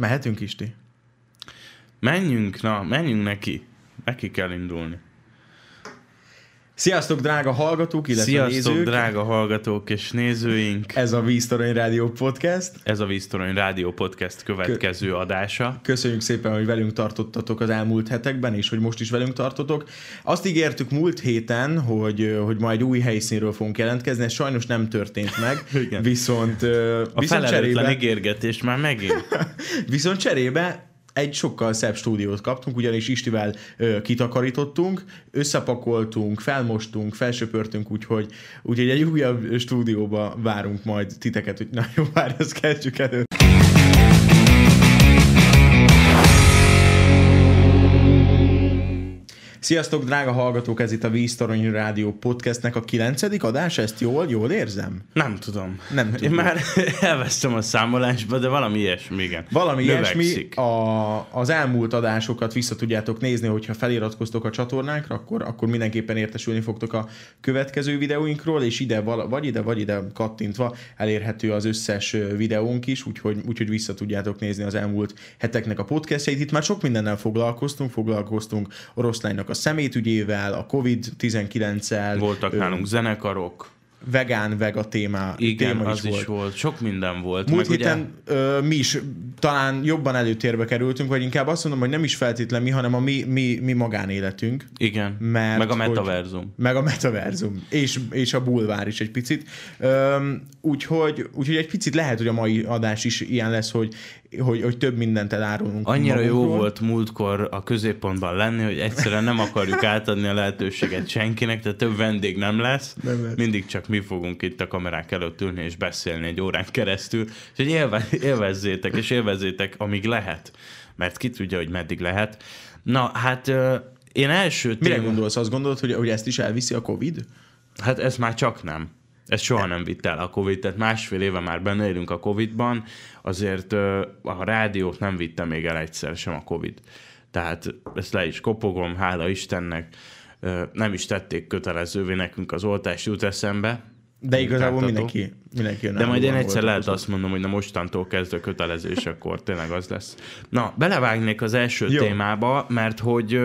Mehetünk, Isti? Menjünk, na, menjünk neki. Neki kell indulni. Sziasztok, drága hallgatók, illetve Sziasztok, nézők! drága hallgatók és nézőink! Ez a Víztorony Rádió Podcast. Ez a Víztorony Rádió Podcast következő adása. Köszönjük szépen, hogy velünk tartottatok az elmúlt hetekben, és hogy most is velünk tartotok. Azt ígértük múlt héten, hogy, hogy ma egy új helyszínről fogunk jelentkezni, ez sajnos nem történt meg, viszont, A viszont cserébe, ígérgetés már megint. viszont cserébe egy sokkal szebb stúdiót kaptunk, ugyanis Istivel ö, kitakarítottunk, összepakoltunk, felmostunk, felsöpörtünk, úgyhogy, úgyhogy egy újabb stúdióba várunk majd titeket, hogy na jó, várj, ezt kezdjük elő. Sziasztok, drága hallgatók, ez itt a Víztorony Rádió Podcastnek a kilencedik adás, ezt jól, jól érzem? Nem tudom. Nem Én tudom. már elvesztem a számolásba, de valami ilyesmi, igen. Valami ilyesmi, Növekszik. a, az elmúlt adásokat vissza tudjátok nézni, hogyha feliratkoztok a csatornánkra, akkor, akkor mindenképpen értesülni fogtok a következő videóinkról, és ide, vagy ide, vagy ide kattintva elérhető az összes videónk is, úgyhogy, úgyhogy vissza tudjátok nézni az elmúlt heteknek a podcastjait. Itt már sok mindennel foglalkoztunk, foglalkoztunk oroszlánynak a szemétügyével, a COVID-19-el, Voltak ö, nálunk zenekarok. vegán, vega téma, Igen, téma az is volt. is volt. Sok minden volt. Múlt Meg héten ö, mi is talán jobban előtérbe kerültünk, vagy inkább azt mondom, hogy nem is feltétlen mi, hanem a mi, mi, mi magánéletünk. Igen, Mert meg a hogy- metaverzum. Meg a metaverzum, és, és a bulvár is egy picit. Öm, úgyhogy, úgyhogy egy picit lehet, hogy a mai adás is ilyen lesz, hogy, hogy, hogy több mindent elárulunk Annyira jó magunkról. volt múltkor a középpontban lenni, hogy egyszerűen nem akarjuk átadni a lehetőséget senkinek, tehát több vendég nem lesz. Nem lesz. Mindig csak mi fogunk itt a kamerák előtt ülni és beszélni egy órán keresztül. Úgyhogy élve, élvezzétek, és élvezzétek, amíg lehet. Mert ki tudja, hogy meddig lehet. Na, hát én első Mire téma- gondolsz? Azt gondolod, hogy, hogy ezt is elviszi a Covid? Hát ez már csak nem. Ez soha nem vitt el a Covid, tehát másfél éve már benne élünk a Covid-ban, azért a rádiót nem vitte még el egyszer sem a Covid. Tehát ezt le is kopogom, hála Istennek, nem is tették kötelezővé nekünk az oltást jut eszembe, De igazából Mutatható. mindenki, mindenki de majd én egyszer lehet azt mondom, hogy na mostantól kezdve kötelező, és akkor tényleg az lesz. Na, belevágnék az első Jó. Témába, mert hogy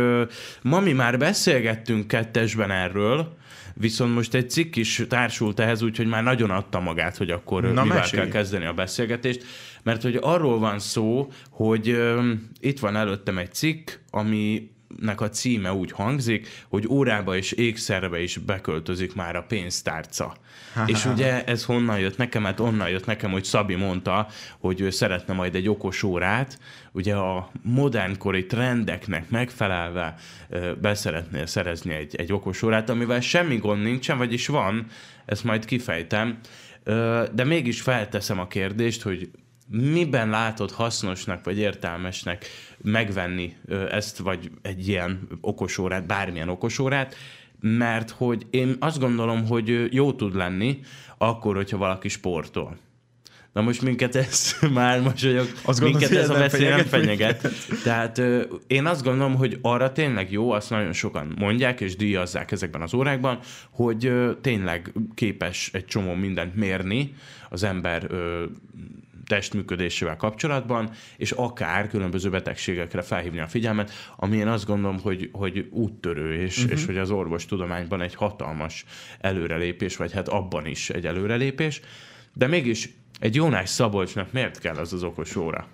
ma mi már beszélgettünk kettesben erről, viszont most egy cikk is társult ehhez, úgyhogy már nagyon adta magát, hogy akkor Na, mivel mesélj. kell kezdeni a beszélgetést, mert hogy arról van szó, hogy ö, itt van előttem egy cikk, ami nek a címe úgy hangzik, hogy órába és ékszerbe is beköltözik már a pénztárca. és ugye ez honnan jött nekem? Hát onnan jött nekem, hogy Szabi mondta, hogy ő szeretne majd egy okos órát, ugye a modernkori trendeknek megfelelve beszeretnél szerezni egy, egy okos órát, amivel semmi gond nincsen, vagyis van, ezt majd kifejtem, de mégis felteszem a kérdést, hogy miben látod hasznosnak vagy értelmesnek megvenni ezt, vagy egy ilyen okosórát, bármilyen okosórát, mert hogy én azt gondolom, hogy jó tud lenni akkor, hogyha valaki sportol. Na most minket ez már mosolyog, Azt gondolod, minket ez a veszély nem fenyeget fenyeget. Tehát ö, én azt gondolom, hogy arra tényleg jó, azt nagyon sokan mondják és díjazzák ezekben az órákban, hogy ö, tényleg képes egy csomó mindent mérni az ember ö, testműködésével kapcsolatban, és akár különböző betegségekre felhívni a figyelmet, ami én azt gondolom, hogy, hogy úttörő, és, uh-huh. és hogy az orvostudományban egy hatalmas előrelépés, vagy hát abban is egy előrelépés, de mégis egy Jónás Szabolcsnak miért kell az az okos óra?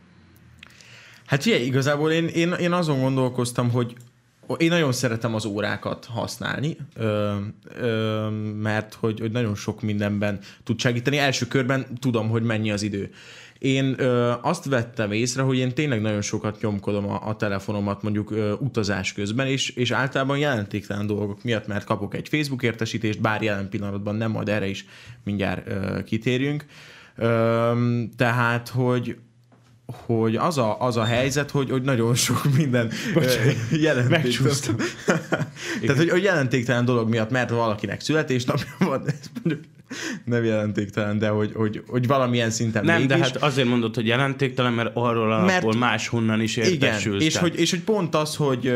Hát figyelj, igazából én, én, én azon gondolkoztam, hogy én nagyon szeretem az órákat használni, ö, ö, mert hogy, hogy nagyon sok mindenben tud segíteni. Első körben tudom, hogy mennyi az idő. Én ö, azt vettem észre, hogy én tényleg nagyon sokat nyomkodom a, a telefonomat mondjuk ö, utazás közben, és, és általában jelentéktelen dolgok miatt, mert kapok egy Facebook értesítést, bár jelen pillanatban nem, majd erre is mindjárt ö, kitérjünk. Ö, tehát, hogy hogy az a, az a helyzet, hogy, hogy nagyon sok minden jelentéktelen. Tehát, hogy, hogy jelentéktelen dolog miatt, mert valakinek születésnapja van, ez mondjuk nem jelentéktelen, de hogy, hogy, hogy valamilyen szinten Nem, mégis. de hát azért mondod, hogy jelentéktelen, mert arról Mert- alapból máshonnan is igen, értesülsz. és Tehát- hogy, és hogy pont az, hogy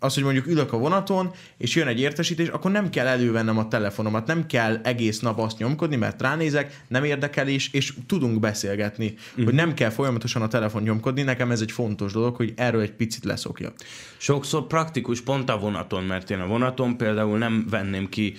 az, hogy mondjuk ülök a vonaton, és jön egy értesítés, akkor nem kell elővennem a telefonomat, nem kell egész nap azt nyomkodni, mert ránézek, nem érdekel is, és tudunk beszélgetni. Uh-huh. Hogy nem kell folyamatosan a telefon nyomkodni, nekem ez egy fontos dolog, hogy erről egy picit leszokja. Sokszor praktikus pont a vonaton, mert én a vonaton például nem venném ki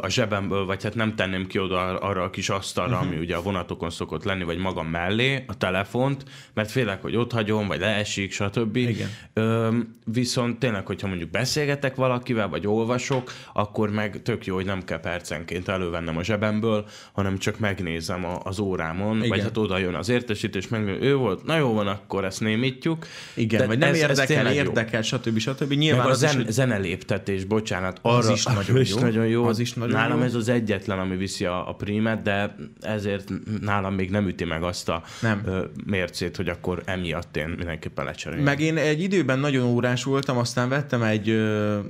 a zsebemből, vagy hát nem tenném ki oda arra a kis asztalra, uh-huh. ami ugye a vonatokon szokott lenni, vagy magam mellé a telefont, mert félek, hogy ott hagyom, vagy leesik, stb. Igen. Ö, viszont tényleg, hogyha mondjuk beszélgetek valakivel, vagy olvasok, akkor meg tök jó, hogy nem kell percenként elővennem a zsebemből, hanem csak megnézem a, az órámon, Igen. vagy hát oda jön az értesítés, meg ő volt, na jó van, akkor ezt némítjuk. Igen, De vagy nem ez, érdekel, ez érdekel, stb. stb. Nyilván meg a zen, is, zeneléptetés, bocsánat, arra, az is nagyon, is jó. nagyon jó. Az is nagyon nálam jó. ez az egyetlen, ami viszi a, a prímet, de ezért nálam még nem üti meg azt a nem. mércét, hogy akkor emiatt én mindenképpen lecseréljem. Meg én egy időben nagyon órás voltam, aztán vettem egy,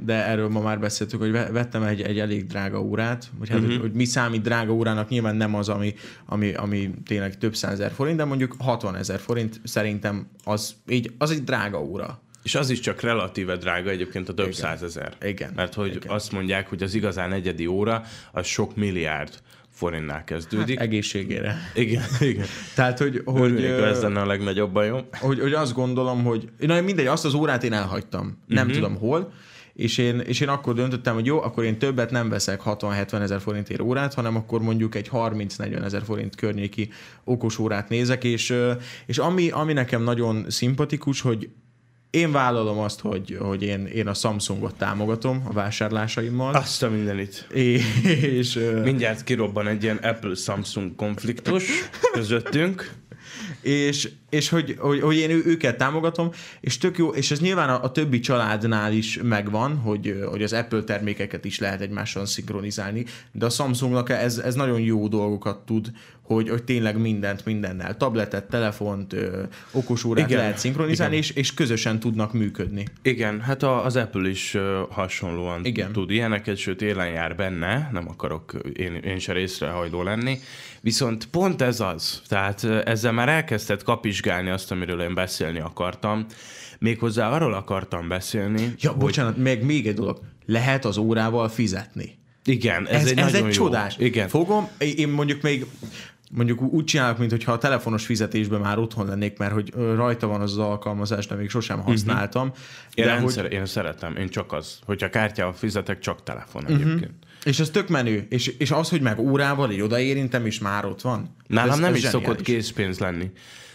de erről ma már beszéltük, hogy vettem egy, egy elég drága órát, vagy hát, uh-huh. hogy, hogy mi számít drága órának, nyilván nem az, ami, ami, ami tényleg több százezer forint, de mondjuk 60 ezer forint szerintem az, így, az egy drága óra. És az is csak relatíve drága egyébként a több Igen. százezer. Igen. Mert hogy Igen. azt mondják, hogy az igazán egyedi óra, az sok milliárd forintnál kezdődik. Hát egészségére. Igen, igen. Tehát, hogy, hogy, ez lenne a legnagyobb bajom. hogy, hogy azt gondolom, hogy na mindegy, azt az órát én elhagytam. Nem Mhm. tudom hol, és én, és én akkor döntöttem, hogy jó, akkor én többet nem veszek 60-70 ezer forintért órát, hanem akkor mondjuk egy 30-40 ezer forint környéki okos órát nézek, és, és ami, ami nekem nagyon szimpatikus, hogy én vállalom azt, hogy, hogy én, én a Samsungot támogatom a vásárlásaimmal. Azt a mindenit. És, Mindjárt kirobban egy ilyen Apple-Samsung konfliktus közöttünk. és, és hogy, hogy, hogy én őket támogatom, és tök jó, és ez nyilván a, a többi családnál is megvan, hogy, hogy az Apple termékeket is lehet egymással szinkronizálni, de a Samsungnak ez, ez nagyon jó dolgokat tud, hogy, hogy tényleg mindent mindennel, tabletet, telefont, ö, okosórát Igen, lehet szinkronizálni, igen. és, és közösen tudnak működni. Igen, hát a, az Apple is hasonlóan Igen. tud ilyeneket, sőt élen jár benne, nem akarok én, én se részrehajló lenni, viszont pont ez az, tehát ezzel már elkezdett kapizsgálni azt, amiről én beszélni akartam, méghozzá arról akartam beszélni, Ja, bocsánat, meg még egy dolog, lehet az órával fizetni. igen, ez, Ez, egy, ez nagyon egy jó. csodás. Igen. Fogom, én mondjuk még mondjuk úgy csinálok, mintha a telefonos fizetésben már otthon lennék, mert hogy rajta van az az alkalmazás, de még sosem használtam. Mhm. Én, de hogy, én szeretem, én csak az. Hogyha kártyával fizetek, csak telefon Mhm. egyébként. és ez tök menő. És, és az, hogy meg órával így odaérintem, és már ott van. Nálam ez, nem ez is zseniális. szokott készpénz lenni.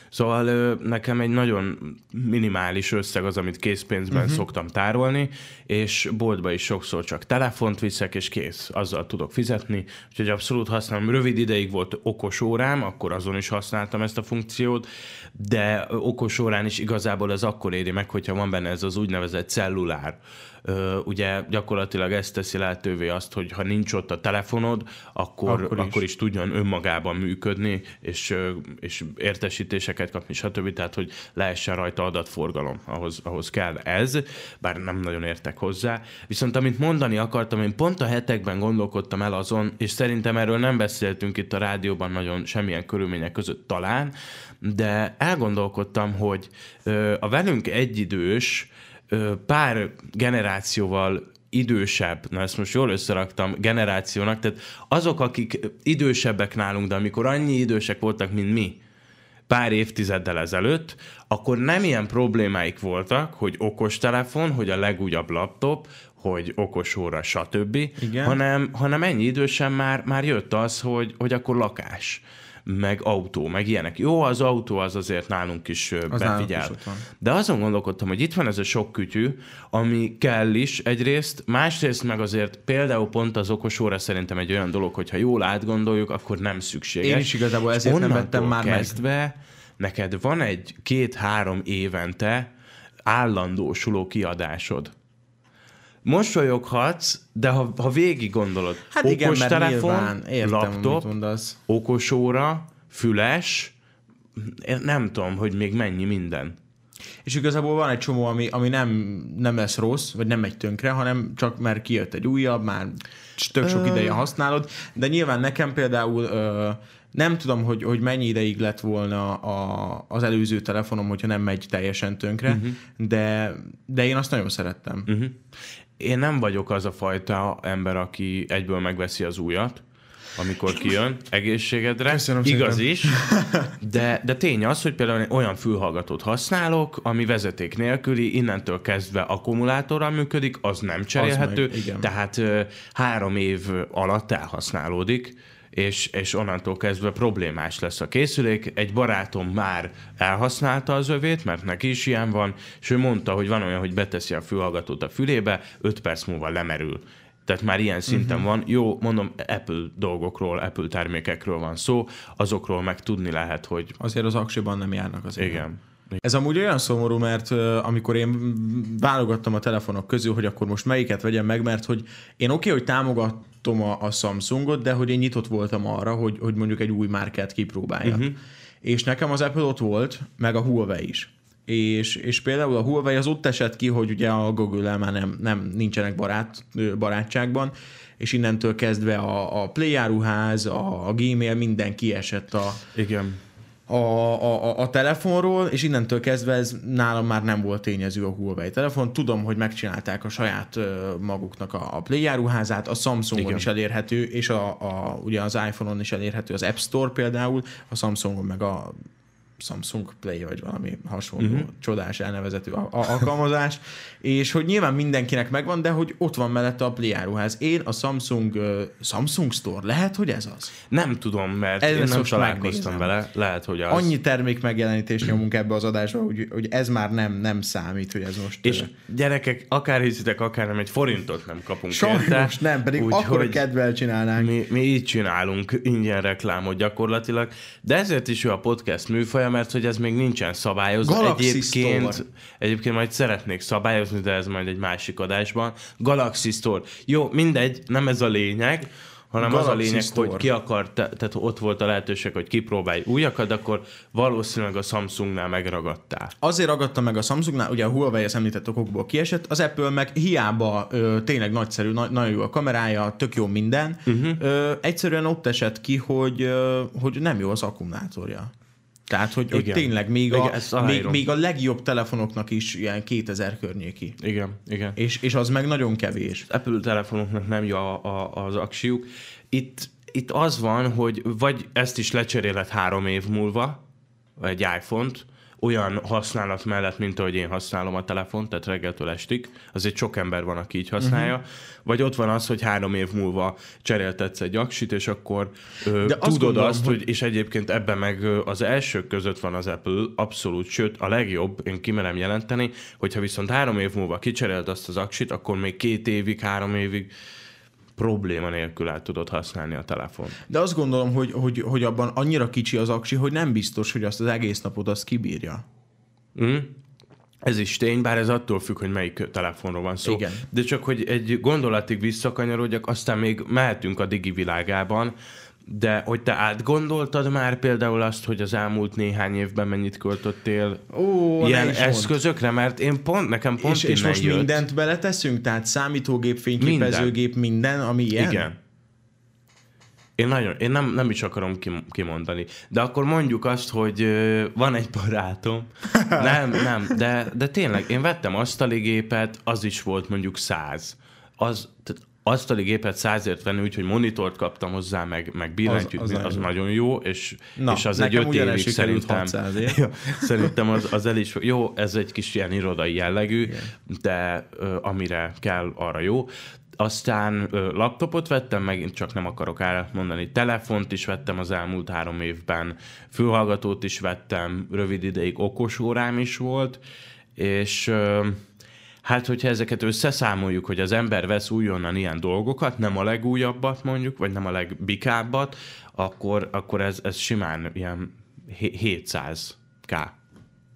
Szóval nekem egy nagyon minimális összeg az, amit készpénzben uh-huh. szoktam tárolni, és boltba is sokszor csak telefont viszek, és kész, azzal tudok fizetni, úgyhogy abszolút használom. Rövid ideig volt okos órám, akkor azon is használtam ezt a funkciót, de okos órán is igazából ez akkor éri meg, hogyha van benne ez az úgynevezett cellulár. Ugye gyakorlatilag ez teszi lehetővé azt, hogy ha nincs ott a telefonod, akkor, Akkor is. akkor is tudjon önmagában működni, és, és értesítéseket kapni, stb. Tehát, hogy lehessen rajta adatforgalom, ahhoz, ahhoz kell ez, bár nem nagyon értek hozzá. Viszont amit mondani akartam, én pont a hetekben gondolkodtam el azon, és szerintem erről nem beszéltünk itt a rádióban nagyon semmilyen körülmények között talán, de elgondolkodtam, hogy a velünk egyidős, pár generációval idősebb, na ezt most jól összeraktam, generációnak, tehát azok, akik idősebbek nálunk, de amikor annyi idősek voltak, mint mi, pár évtizeddel ezelőtt, akkor nem ilyen problémáik voltak, hogy okostelefon, hogy a legújabb laptop, hogy okos óra, stb., Igen. hanem, hanem ennyi idősen már, már jött az, hogy, hogy akkor lakás meg autó, meg ilyenek. Jó, az autó az azért nálunk is Az nálunk befigyel. is ott van. De azon gondolkodtam, hogy itt van ez a sok kütyű, ami kell is egyrészt, másrészt meg azért például pont az okos óra szerintem egy olyan dolog, hogy ha jól átgondoljuk, akkor nem szükséges. Én is igazából ezért nem vettem már meg. kezdve neked van egy két-három évente állandósuló kiadásod. Mosolyoghatsz, de ha, ha végig gondolod, Hát igen, mert nyilván értem, laptop, mondasz. okosóra, füles, nem tudom, hogy még mennyi minden. És igazából van egy csomó, ami, ami nem, nem lesz rossz, vagy nem megy tönkre, hanem csak mert kijött egy újabb, már tök sok ideje használod, de nyilván nekem például ö, Nem tudom, hogy, hogy mennyi ideig lett volna a, az előző telefonom, hogyha nem megy teljesen tönkre, uh-huh. de, de én azt nagyon szerettem. Uh-huh. Én nem vagyok az a fajta ember, aki egyből megveszi az újat, amikor kijön, egészségedre. Köszönöm Igaz szépen. is, de, de tény az, hogy például én olyan fülhallgatót használok, ami vezeték nélküli, innentől kezdve akkumulátorral működik, az nem cserélhető, meg, igen. tehát három év alatt elhasználódik, és, és onnantól kezdve problémás lesz a készülék. Egy barátom már elhasználta az övét, mert neki is ilyen van, és ő mondta, hogy van olyan, hogy beteszi a fülhallgatót a fülébe, 5 perc múlva lemerül. Tehát már ilyen szinten uh-huh. van. Jó, mondom, Apple dolgokról, Apple termékekről van szó, azokról meg tudni lehet, hogy Azért az aksiban nem járnak az igen. Ez amúgy olyan szomorú, mert ö, amikor én válogattam a telefonok közül, hogy akkor most melyiket vegyem meg, mert hogy én oké, okay, hogy támogatom a, a Samsungot, de hogy én nyitott voltam arra, hogy, hogy mondjuk egy új márkát kipróbáljak. Uh-huh. És nekem az Apple ott volt, meg a Huawei is. És, és például a Huawei az ott esett ki, hogy ugye a Google-el már nem, nem nincsenek barát, barátságban, és innentől kezdve a, a Play áruház, a, a Gmail, minden kiesett a, Igen. A, a, a telefonról, és innentől kezdve ez nálam már nem volt tényező a Huawei telefon. Tudom, hogy megcsinálták a saját maguknak a, a Play áruházát, a Samsungon Igen. is elérhető, és a, a, ugye az iPhone-on is elérhető az App Store például, a Samsungon meg a Samsung Play, vagy valami hasonló uh-huh. csodás elnevezető a- a- alkalmazás, és hogy nyilván mindenkinek megvan, de hogy ott van mellette a Play áruház. Én a Samsung, ö, Samsung Store, lehet, hogy ez az? Nem tudom, mert Ez én nem találkoztam megnézem. vele. Lehet, hogy az. Annyi termék megjelenítést nyomunk ebbe az adásba, hogy, hogy ez már nem, nem számít, hogy ez most... És ö, gyerekek, akár hiszitek, akár nem, egy forintot nem kapunk Sajnos érte. nem, pedig Úgy, akkor kedvel csinálnánk. mi, mi így csinálunk ingyen reklámot gyakorlatilag, de ezért is jó a podcast műfaja, mert hogy ez még nincsen szabályozva. Galaxy egyébként, Store. egyébként majd szeretnék szabályozni, de ez majd egy másik adásban. Galaxy Store. Jó, mindegy, nem ez a lényeg, hanem az a Galaxy lényeg, Store. hogy ki akart, te- tehát ott volt a lehetőség, hogy kipróbálj újakat, akkor valószínűleg a Samsungnál megragadtál. Azért ragadta meg a Samsungnál, ugye a Huawei az említett okokból kiesett, az Apple meg hiába ö, tényleg nagyszerű, na, nagyon jó a kamerája, tök jó minden, uh-huh. ö, egyszerűen ott esett ki, hogy, ö, hogy nem jó az akkumulátorja. Tehát, hogy, hogy tényleg még Igen, a, ezt még, aláírom. még a legjobb telefonoknak is ilyen 2000 környéki. Igen, igen. És, és az meg nagyon kevés. Apple telefonoknak nem jó a, a, az aksiuk. Itt, itt az van, hogy vagy ezt is lecseréled három év múlva, egy iPhone-t, olyan használat mellett, mint ahogy én használom a telefont, tehát reggeltől estig, azért sok ember van, aki így használja, uh-huh. vagy ott van az, hogy három év múlva cseréltetsz egy aksit, és akkor ö, De azt tudod gondolom, azt, hogy- hogy... és egyébként ebben meg az elsők között van az Apple, abszolút, sőt a legjobb, én kimerem jelenteni, hogyha viszont három év múlva kicserélt azt az aksit, akkor még két évig, három évig probléma nélkül el tudod használni a telefon. De azt gondolom, hogy, hogy, hogy abban annyira kicsi az aksi, hogy nem biztos, hogy azt az egész napot azt kibírja. Mm? Ez is tény, bár ez attól függ, hogy melyik telefonról van szó. Igen. De csak, hogy egy gondolatig visszakanyarodjak, aztán még mehetünk a digi világában, de hogy te átgondoltad már például azt, hogy az elmúlt néhány évben mennyit költöttél Ó, ilyen eszközökre, mert én pont, nekem pont És, és most jött. mindent beleteszünk? Tehát számítógép, fényképezőgép, minden, minden ami ilyen? Igen. Én, nagyon, én nem, nem is akarom kim- kimondani. De akkor mondjuk azt, hogy ö, van egy barátom. Nem, nem, de, de tényleg, én vettem asztaligépet, az is volt mondjuk száz. Az, tehát asztaligépet százért venni, úgyhogy monitort kaptam hozzá, meg, meg billentyűt, Az- az, az nagyon jó, és, Na, és az egy öt évig szerintem. 600-ért. Ja, szerintem az, az el is, jó, ez egy kis ilyen irodai jellegű, Igen. de ö, amire kell, arra jó. Aztán ö, laptopot vettem, megint csak nem akarok árat mondani, telefont is vettem az elmúlt három évben, fülhallgatót is vettem, rövid ideig okos órám is volt, és ö, hát hogyha ezeket összeszámoljuk, hogy az ember vesz újonnan ilyen dolgokat, nem a legújabbat mondjuk, vagy nem a legbikábbat, akkor, akkor ez, ez simán ilyen hé- 700k.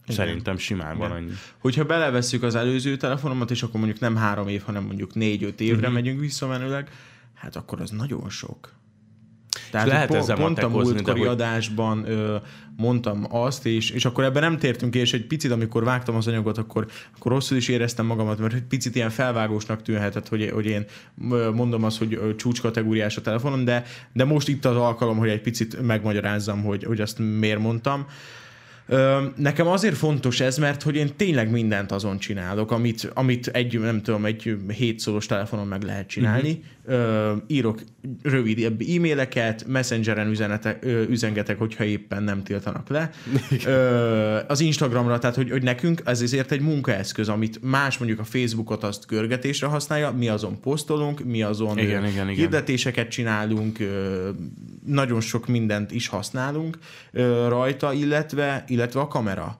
Szerintem simán van annyi. Hogyha belevesszük az előző telefonomat, és akkor mondjuk nem három év, hanem mondjuk négy-öt évre uh-huh. megyünk visszamenőleg, hát akkor az nagyon sok. Tehát lehet po- ezzel pont a múltkori hogy- adásban ö, mondtam azt, és, és akkor ebben nem tértünk ki, és egy picit, amikor vágtam az anyagot, akkor, akkor rosszul is éreztem magamat, mert egy picit ilyen felvágósnak tűnhetett, hogy, hogy én mondom azt, hogy csúcskategóriás a telefonom, de, de most itt az alkalom, hogy egy picit megmagyarázzam, hogy, hogy azt miért mondtam. Nekem azért fontos ez, mert hogy én tényleg mindent azon csinálok, amit, amit egy, nem tudom, egy hétszoros telefonon meg lehet csinálni. Uh-huh. Írok rövid e-maileket, messengeren üzenetek, ö, üzengetek, hogyha éppen nem tiltanak le. Ö, Az Instagramra, tehát hogy, hogy nekünk ez ezért egy munkaeszköz, amit más mondjuk a Facebookot azt görgetésre használja, mi azon posztolunk, mi azon ö, Igen, igen, igen. hirdetéseket csinálunk, ö, nagyon sok mindent is használunk ö, rajta, illetve, illetve a kamera.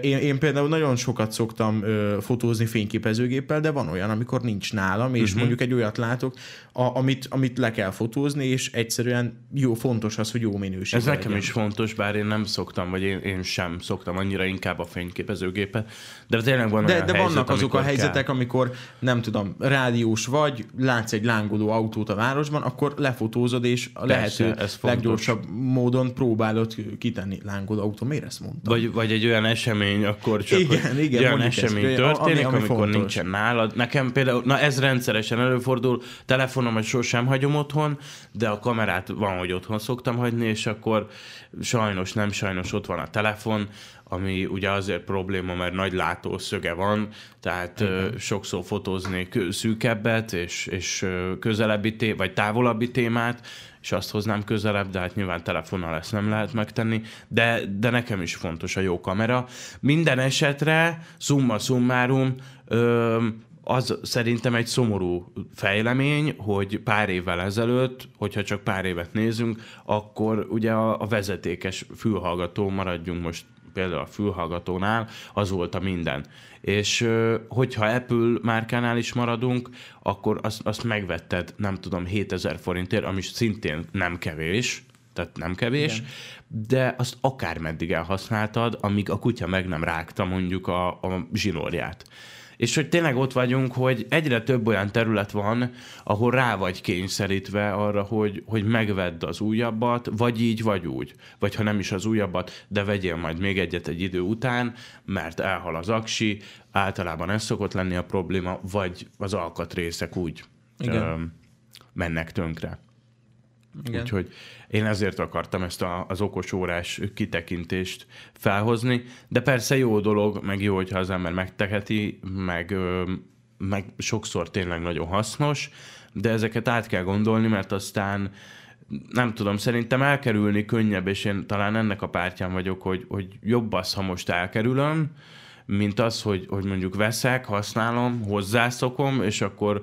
Én, én például nagyon sokat szoktam ö, fotózni fényképezőgéppel, de van olyan, amikor nincs nálam, és uh-huh. mondjuk egy olyat látok, a, amit, amit le kell fotózni, és egyszerűen jó, fontos az, hogy jó minőség Ez nekem is fontos, bár én nem szoktam, vagy én, én sem szoktam annyira inkább a fényképezőgépet, de tényleg van De, olyan de helyzet, vannak azok a helyzetek, kell. amikor nem tudom, rádiós vagy, látsz egy lángoló autót a városban, akkor lefotózod, és a Persze, lehető leggyorsabb módon próbálod kitenni lángoló autó. Miért ezt mondtam? Vagy, vagy egy olyan esemény, akkor csak Igen, igen, olyan esemény ami- történik, ami amikor fontos. nincsen nálad. Nekem például, na ez rendszeresen előfordul, telefonomat sosem hagyom otthon, de a kamerát van, hogy otthon szoktam hagyni, és akkor sajnos, nem sajnos ott van a telefon, ami ugye azért probléma, mert nagy látószöge van, tehát ö, sokszor fotóznék szűkebbet, és, és közelebbi té- vagy távolabbi témát, és azt hoznám közelebb, de hát nyilván telefonnal ezt nem lehet megtenni, de, de nekem is fontos a jó kamera. Minden esetre, summa summarum, az szerintem egy szomorú fejlemény, hogy pár évvel ezelőtt, hogyha csak pár évet nézünk, akkor ugye a, a vezetékes fülhallgató, maradjunk most például a fülhallgatónál, az volt a minden. És hogyha Apple márkánál is maradunk, akkor azt, azt megvetted, nem tudom, 7000 forintért, ami szintén nem kevés, tehát nem kevés, Igen. de azt akármeddig elhasználtad, amíg a kutya meg nem rágta mondjuk a, a zsinórját. És hogy tényleg ott vagyunk, hogy egyre több olyan terület van, ahol rá vagy kényszerítve arra, hogy, hogy megvedd az újabbat, vagy így, vagy úgy. Vagy ha nem is az újabbat, de vegyél majd még egyet egy idő után, mert elhal az aksi, általában ez szokott lenni a probléma, vagy az alkatrészek úgy Igen. ö, mennek tönkre. Igen. Úgyhogy én ezért akartam ezt a, az okos órás kitekintést felhozni, de persze jó dolog, meg jó, hogyha az ember megteheti, meg, meg sokszor tényleg nagyon hasznos, de ezeket át kell gondolni, mert aztán nem tudom, szerintem elkerülni könnyebb, és én talán ennek a pártján vagyok, hogy, hogy jobb az, ha most elkerülöm, mint az, hogy, hogy mondjuk veszek, használom, hozzászokom, és akkor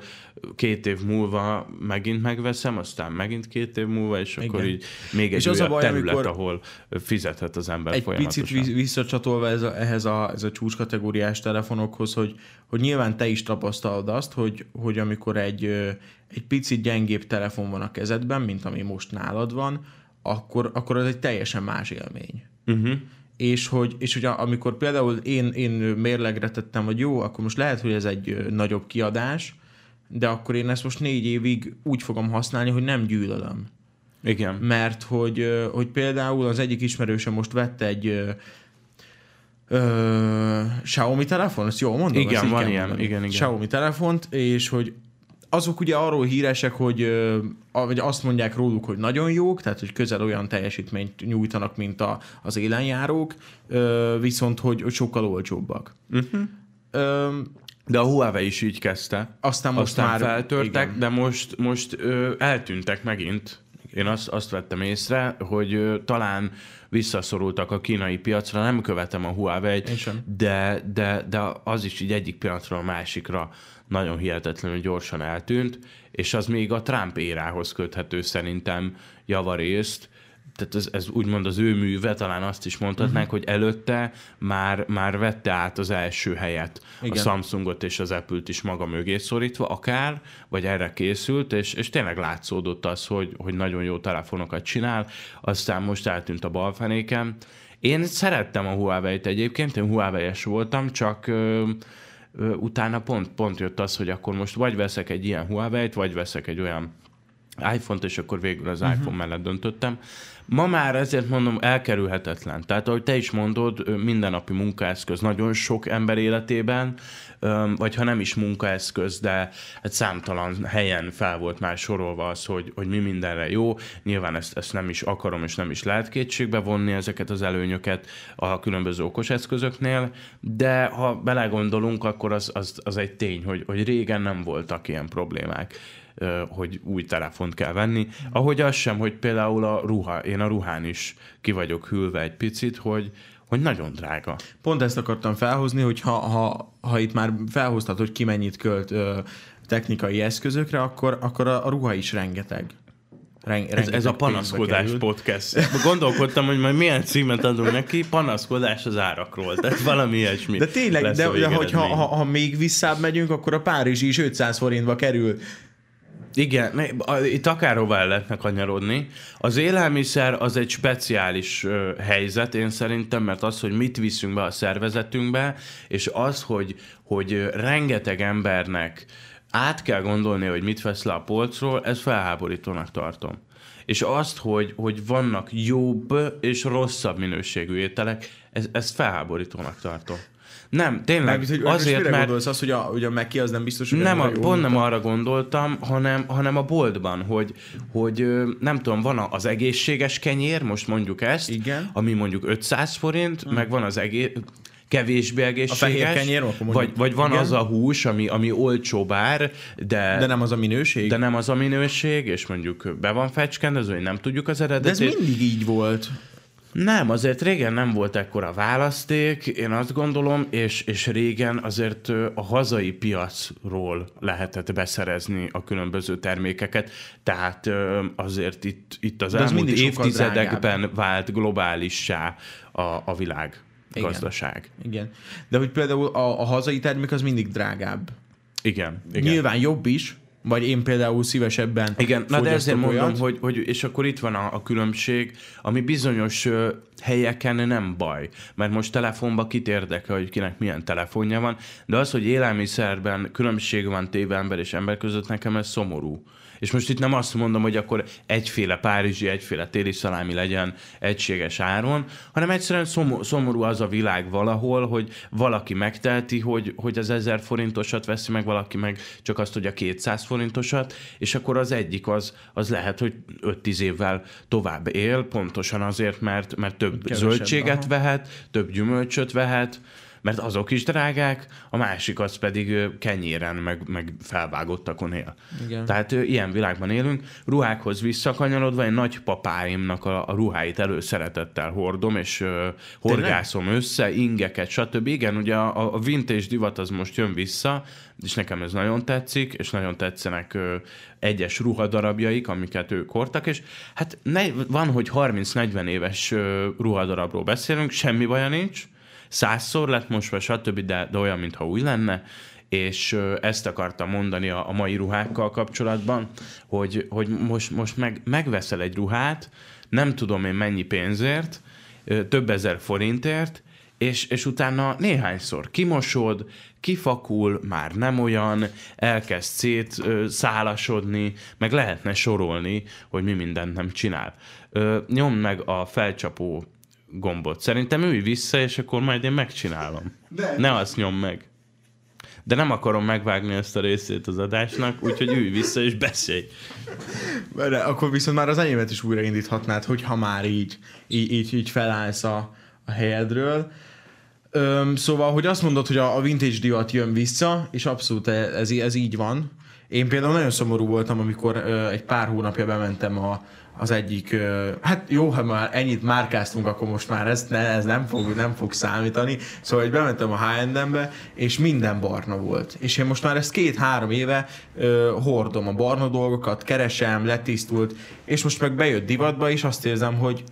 két év múlva megint megveszem, aztán megint két év múlva, és akkor Igen. így még egy És az a baj, terület, ahol fizethet az ember egy folyamatosan. picit vi- visszacsatolva ez a, ehhez a, ez a csúcskategóriás telefonokhoz, hogy, hogy nyilván te is tapasztalod azt, hogy, hogy amikor egy, egy picit gyengébb telefon van a kezedben, mint ami most nálad van, akkor, akkor az egy teljesen más élmény. Uh-huh. És hogy, és hogy amikor például én, én mérlegre tettem, hogy jó, akkor most lehet, hogy ez egy nagyobb kiadás, de akkor én ezt most négy évig úgy fogom használni, hogy nem gyűlölöm Igen. mert hogy, hogy például az egyik ismerősöm most vette egy ö, Xiaomi telefon, ezt jól mondom? Igen, van ilyen, igen, igen. Xiaomi telefont, és hogy azok ugye arról híresek, hogy vagy azt mondják róluk, hogy nagyon jók, tehát hogy közel olyan teljesítményt nyújtanak, mint a, az élenjárók, viszont hogy, sokkal olcsóbbak. Uh-huh. Ö, De a Huawei is így kezdte. aztán most Aztán már... feltörtek, igen. de most, most ö, eltűntek megint. Én azt, azt vettem észre, hogy talán visszaszorultak a kínai piacra, nem követem a Huawei-t, de, de, de az is így egyik pillanatról a másikra nagyon hihetetlenül gyorsan eltűnt, és az még a Trump érához köthető szerintem javarészt, tehát ez, ez úgymond az ő műve, talán azt is mondhatnánk, uh-huh. hogy előtte már, már vette át az első helyet Igen. a Samsungot és az Apple-t is maga mögé szorítva, akár, vagy erre készült, és, és tényleg látszódott az, hogy, hogy nagyon jó telefonokat csinál, aztán most eltűnt a balfenéken. Én szerettem a Huawei-t egyébként, én Huawei-es voltam, csak ö, ö, utána pont, pont jött az, hogy akkor most vagy veszek egy ilyen Huawei-t, vagy veszek egy olyan iPhone-t, és akkor végül az uh-huh. iPhone mellett döntöttem. Ma már ezért mondom, elkerülhetetlen. Tehát, ahogy te is mondod, mindennapi munkaeszköz nagyon sok ember életében, vagy ha nem is munkaeszköz, de hát számtalan helyen fel volt már sorolva az, hogy, hogy mi mindenre jó. Nyilván ezt, ezt nem is akarom, és nem is lehet kétségbe vonni ezeket az előnyöket a különböző okos eszközöknél, de ha belegondolunk, akkor az, az, az egy tény, hogy, hogy régen nem voltak ilyen problémák hogy új telefont kell venni. Ahogy az sem, hogy például a ruha, én a ruhán is ki vagyok hűlve egy picit, hogy, hogy nagyon drága. Pont ezt akartam felhozni, hogy ha, ha, ha itt már felhoztad, hogy ki mennyit költ ö, technikai eszközökre, akkor, akkor a, a ruha is rengeteg. Ren, ez, ez a panaszkodás podcast. Gondolkodtam, hogy majd milyen címet adunk neki, panaszkodás az árakról. Tehát valami ilyesmi. De tényleg, de, de hogyha ha, ha, még visszább megyünk, akkor a Párizsi is 500 forintba kerül. Igen, itt akárhová lehetne kanyarodni. Az élelmiszer az egy speciális helyzet, én szerintem, mert az, hogy mit viszünk be a szervezetünkbe, és az, hogy, hogy rengeteg embernek át kell gondolni, hogy mit vesz le a polcról, ez felháborítónak tartom. És azt, hogy, hogy vannak jobb és rosszabb minőségű ételek, ez, ezt felháborítónak tartom. Nem, tényleg. Mármint, hogy azért, mert... gondolsz azt, hogy a, hogy a Meki az nem biztos, hogy nem, a, pont nem arra gondoltam, hanem, hanem a boltban, hogy, hogy nem tudom, van az egészséges kenyér, most mondjuk ezt, Igen. ami mondjuk 500 forint, hmm. meg van az egész, kevésbé egészséges. A fehér kenyér, vagy, vagy van igen. az a hús, ami, ami olcsó bár, de... De nem az a minőség? De nem az a minőség, és mondjuk be van fecskendező, hogy nem tudjuk az eredetet. De ez mindig így volt. Nem, azért régen nem volt ekkora választék, én azt gondolom, és, és régen azért a hazai piacról lehetett beszerezni a különböző termékeket, tehát azért itt, itt az De elmúlt évtizedekben vált globálissá a, a világ. Igen. gazdaság. Igen. De hogy például a, a hazai termék az mindig drágább. Igen. igen. Nyilván jobb is, vagy én például szívesebben Igen, na de ezért olyat. mondom, hogy, hogy és akkor itt van a, a különbség, ami bizonyos ö, helyeken nem baj, mert most telefonba kit érdekel, hogy kinek milyen telefonja van, de az, hogy élelmiszerben különbség van téve ember és ember között, nekem ez szomorú. És most itt nem azt mondom, hogy akkor egyféle párizsi, egyféle téli szalámi legyen egységes áron, hanem egyszerűen szomorú az a világ valahol, hogy valaki megtelti, hogy, hogy az 1000 forintosat veszi meg, valaki meg csak azt, hogy a 200 forintosat, és akkor az egyik az, az lehet, hogy 5-10 évvel tovább él, pontosan azért, mert, mert több Kevesebb, zöldséget aha. vehet, több gyümölcsöt vehet, mert azok is drágák, a másik az pedig kenyéren, meg, meg felvágottakon él. Igen. Tehát ilyen világban élünk. Ruhákhoz visszakanyarodva, én nagypapáimnak a, a ruháit előszeretettel hordom, és uh, horgászom Tényleg? össze, ingeket, stb. Igen, ugye a, a vintage divat az most jön vissza, és nekem ez nagyon tetszik, és nagyon tetszenek ö, egyes ruhadarabjaik, amiket ők hordtak, és hát ne, van, hogy 30-40 éves ö, ruhadarabról beszélünk, semmi baja nincs, százszor lett most, vagy stb., de, de olyan, mintha új lenne, és ezt akartam mondani a, a mai ruhákkal kapcsolatban, hogy, hogy most, most meg, megveszel egy ruhát, nem tudom én mennyi pénzért, több ezer forintért, és, és utána néhányszor kimosod, kifakul, már nem olyan, elkezd szét szálasodni, meg lehetne sorolni, hogy mi mindent nem csinál. Nyomd meg a felcsapó gombot. Szerintem ülj vissza, és akkor majd én megcsinálom. De. Ne azt nyom meg. De nem akarom megvágni ezt a részét az adásnak, úgyhogy ülj vissza és beszélj. De akkor viszont már az enyémet is újraindíthatnád, hogyha már így, így, így, így felállsz a, a helyedről. Öm, szóval, hogy azt mondod, hogy a, a vintage divat jön vissza, és abszolút ez, ez így van. Én például nagyon szomorú voltam, amikor ö, egy pár hónapja bementem a, az egyik, hát jó, ha már ennyit márkáztunk, akkor most már ez, ne, ez nem, fog, nem fog számítani. Szóval, hogy bementem a H&M-be, és minden barna volt. És én most már ezt két-három éve ö, hordom a barna dolgokat, keresem, letisztult, és most meg bejött divatba, és azt érzem, hogy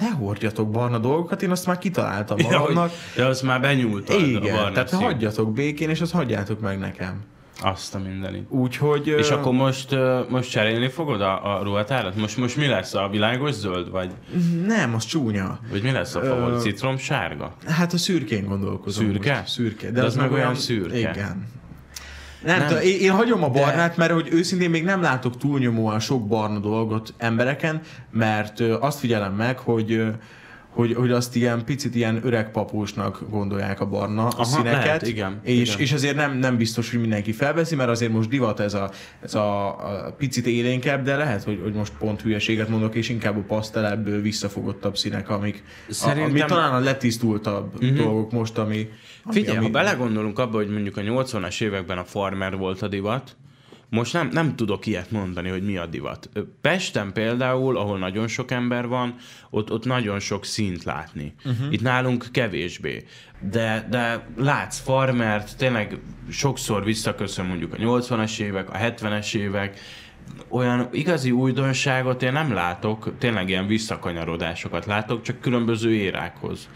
ne hordjatok barna dolgokat, én azt már kitaláltam magamnak. Ja, hogy, azt már benyúltad Igen, a barna tehát szín. hagyjatok békén, és azt hagyjátok meg nekem. Azt a mindeni. Úgyhogy... És akkor most, most cserélni fogod a, a ruhatárat? Most, most mi lesz? A világos zöld? Vagy... Nem, az csúnya. Vagy mi lesz a favorit? Citrom sárga? Hát a szürkén gondolkozom Szürke? Most. Szürke. De, De az, az meg olyan szürke. Igen. Nem, nem. Tudom, én, én hagyom a barnát, de... mert hogy őszintén még nem látok túlnyomóan sok barna dolgot embereken, mert azt figyelem meg, hogy hogy, hogy azt ilyen picit ilyen öreg papósnak gondolják a barna Aha, színeket. Lehet, igen, és, igen. és azért nem, nem biztos, hogy mindenki felveszi, mert azért most divat ez a, ez a, a picit élénkebb, de lehet, hogy, hogy most pont hülyeséget mondok, és inkább a pasztelebb, visszafogottabb színek, amik Szerintem... a, ami talán a letisztultabb uh-huh. dolgok most, ami... ami Figyelj, ami... ha belegondolunk abba, hogy mondjuk a 80-as években a farmer volt a divat, most nem, nem tudok ilyet mondani, hogy mi a divat. Pesten például, ahol nagyon sok ember van, ott, ott nagyon sok színt látni. Uh-huh. Itt nálunk kevésbé. De, de látsz farmert, tényleg sokszor visszaköszön mondjuk a 80-as évek, a 70-es évek, olyan igazi újdonságot én nem látok, tényleg ilyen visszakanyarodásokat látok, csak különböző érákhoz.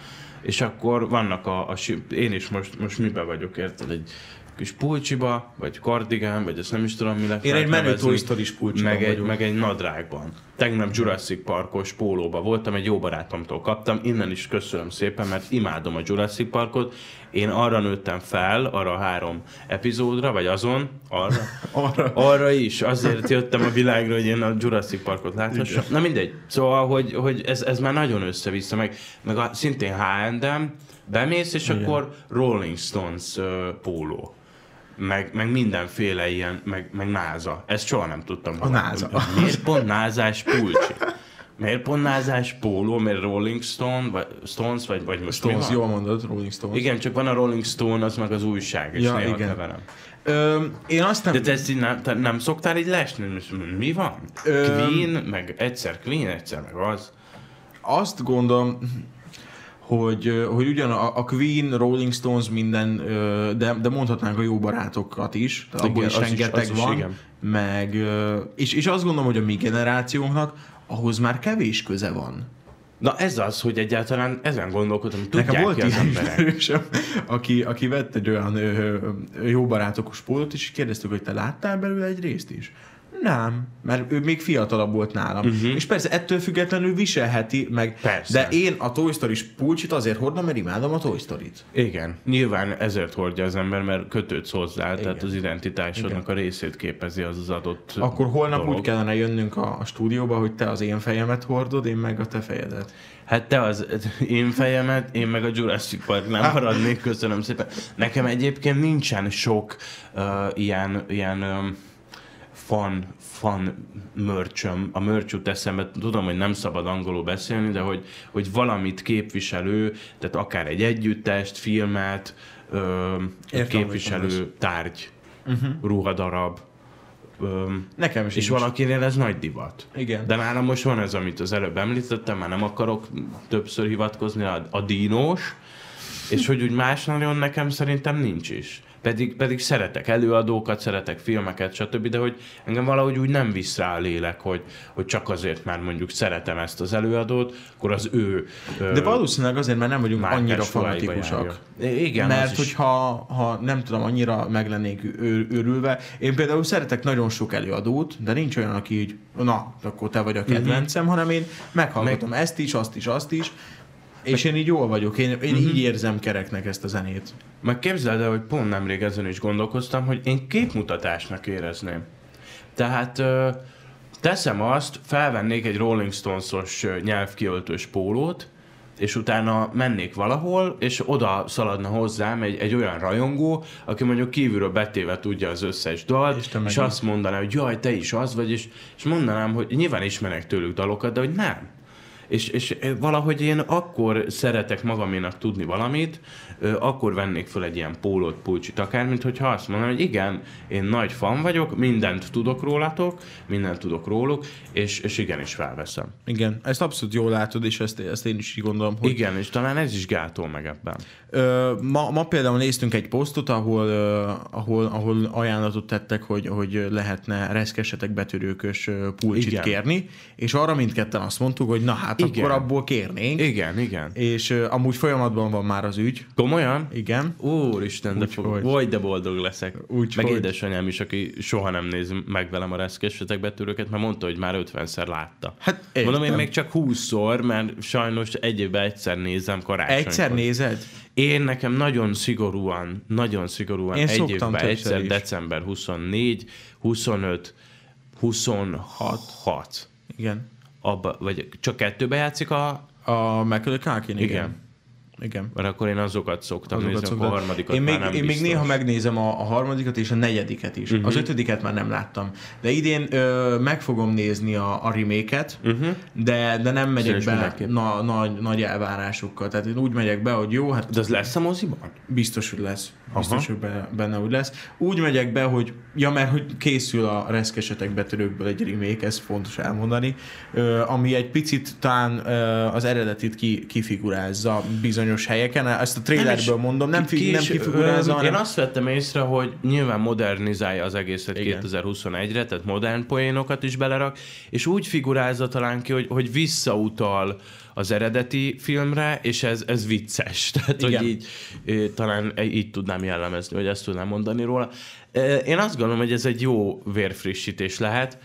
És akkor vannak a, a én is most, most mibe vagyok, érted, egy kis pulcsiba, vagy kardigán, vagy ezt nem is tudom, mi lehet Én egy menő Toy Story meg egy, meg egy nadrágban. Tegnap Jurassic Parkos pólóba voltam, egy jó barátomtól kaptam, innen is köszönöm szépen, mert imádom a Jurassic Parkot. Én arra nőttem fel, arra a három epizódra, vagy azon, arra, arra. arra is. Azért jöttem a világra, hogy én a Jurassic Parkot láthassam. Na mindegy. Szóval, hogy, hogy ez, ez már nagyon össze-vissza, meg, meg a, szintén H&M, bemész, és Igen. akkor Rolling Stones uh, póló meg, meg mindenféle ilyen, meg, meg náza. Ezt soha nem tudtam. A náza. Miért pont názás pulcsi? Miért pont názás póló, miért Rolling Stone, vagy Stones, vagy, vagy most Stones, jól mondod, Rolling Stones. Igen, csak van a Rolling Stone, az meg az újság, és ja, néha igen. keverem. Ö, én azt nem... De te, ezt nem, te nem szoktál így lesni? Mi van? Ö... Queen, meg egyszer Queen, egyszer meg az. Azt gondolom, hogy, hogy ugyan a, a Queen, Rolling Stones minden, de, de mondhatnánk a jó barátokat is, tehát abból is rengeteg van, is, meg, és, és azt gondolom, hogy a mi generációnknak ahhoz már kevés köze van. Na ez az, hogy egyáltalán ezen gondolkodom, hogy tudják Nekem volt ki az emberek. aki, aki vett egy olyan ö, ö, jó barátokos pólót, és kérdeztük, hogy te láttál belőle egy részt is? Nem, mert ő még fiatalabb volt nálam. Uh-huh. És persze ettől függetlenül viselheti, meg, persze. de én a Toy story pulcsit azért hordom, mert imádom a Toy Story-t. Igen, nyilván ezért hordja az ember, mert kötődsz hozzá, Igen. tehát az identitásodnak Igen. a részét képezi az az adott Akkor holnap dolog. úgy kellene jönnünk a, a stúdióba, hogy te az én fejemet hordod, én meg a te fejedet. Hát te az én fejemet, én meg a Jurassic Park nem maradnék, köszönöm szépen. Nekem egyébként nincsen sok uh, ilyen, ilyen um, fan, fan mörcsöm, a mörcs jut eszembe, tudom, hogy nem szabad angolul beszélni, de hogy, hogy valamit képviselő, tehát akár egy együttest, filmet, ö, Értem, képviselő tárgy, uh-huh. ruhadarab, Ö, Nekem is. És valakinél ez nagy divat. Igen. De nálam most van ez, amit az előbb említettem, már nem akarok többször hivatkozni, a, a dínós, és hogy úgy más nagyon nekem szerintem nincs is. Pedig, pedig szeretek előadókat, szeretek filmeket, stb., de hogy engem valahogy úgy nem visz rá a lélek, hogy, hogy csak azért már mondjuk szeretem ezt az előadót, akkor az ő... De valószínűleg azért, mert nem vagyunk annyira fanatikusak. Igen, Mert hogyha ha nem tudom, annyira meg lennék őrülve. Én például szeretek nagyon sok előadót, de nincs olyan, aki így, na, akkor te vagy a kedvencem, uh-huh. hanem én meghallgatom meg... ezt is, azt is, azt is, és én így jól vagyok, én, én uh-huh. így érzem kereknek ezt a zenét. Meg képzeld el, hogy pont nemrég ezen is gondolkoztam, hogy én képmutatásnak érezném. Tehát ö, teszem azt, felvennék egy Rolling Stones-os nyelvkiöltős pólót, és utána mennék valahol, és oda szaladna hozzám egy, egy olyan rajongó, aki mondjuk kívülről betéve tudja az összes dalt, és, és azt mondaná, hogy jaj, te is az vagy, és, és mondanám, hogy nyilván ismerek tőlük dalokat, de hogy nem és, és valahogy én akkor szeretek magaménak tudni valamit, akkor vennék föl egy ilyen pólót, pulcsit, akár, mint hogyha azt mondanám, hogy igen, én nagy fan vagyok, mindent tudok rólatok, mindent tudok róluk, és, és igenis felveszem. Igen, ezt abszolút jól látod, és ezt, ezt én is így gondolom. Hogy... Igen, és talán ez is gátol meg ebben. Ma, ma például néztünk egy posztot, ahol, ahol, ahol ajánlatot tettek, hogy, hogy lehetne reszkesetek betörőkös pulcsit Igen. kérni, és arra mindketten azt mondtuk, hogy na hát Igen. akkor abból kérnénk. Igen, igen. És amúgy folyamatban van már az ügy. Komolyan? Igen. Úristen, de fog, hogy. vagy de boldog leszek. Úgy, Meg hogy. édesanyám is, aki soha nem néz meg velem a reszkesetek betűrőket, mert mondta, hogy már 50-szer látta. Hát Mondom, én értem. még csak 20-szor, mert sajnos egy évben egyszer nézem karácsonykor. Egyszer nézed? Én nekem nagyon szigorúan, nagyon szigorúan Én egy évben egyszer, is. december 24, 25, 26. Igen. Abba, vagy csak kettőbe játszik a... A Culkin? Igen. Igen. Igen. Mert akkor én azokat szoktam Azokat nézni, szoktam. a harmadikat én még, már nem én még biztos. néha megnézem a, a harmadikat és a negyediket is. Uh-huh. Az ötödiket már nem láttam. De idén ö, meg fogom nézni a, a remake-et, uh-huh. de, de nem megyek Szerintem be na, nagy, nagy elvárásokkal. Tehát én úgy megyek be, hogy jó, hát De az lesz a moziban? biztos, hogy lesz. Biztos, Aha. hogy benne, hogy lesz. Úgy megyek be, hogy ja, mert hogy készül a reszkesetek betörőkből egy remake, ez fontos elmondani, ö, ami egy picit talán ö, az eredetit ki, kifigurázza bizonyos helyeken. Ezt a trailerből mondom, nem, fi, nem kifigurázza, hanem... Én azt vettem észre, hogy nyilván modernizálja az egészet Igen. 2021-re, tehát modern poénokat is belerak, és úgy figurázza talán ki, hogy, hogy visszautal az eredeti filmre, és ez, ez vicces. Tehát, Igen. hogy így talán így tudnám jellemezni, vagy ezt tudnám mondani róla. Én azt gondolom, hogy ez egy jó vérfrissítés lehet,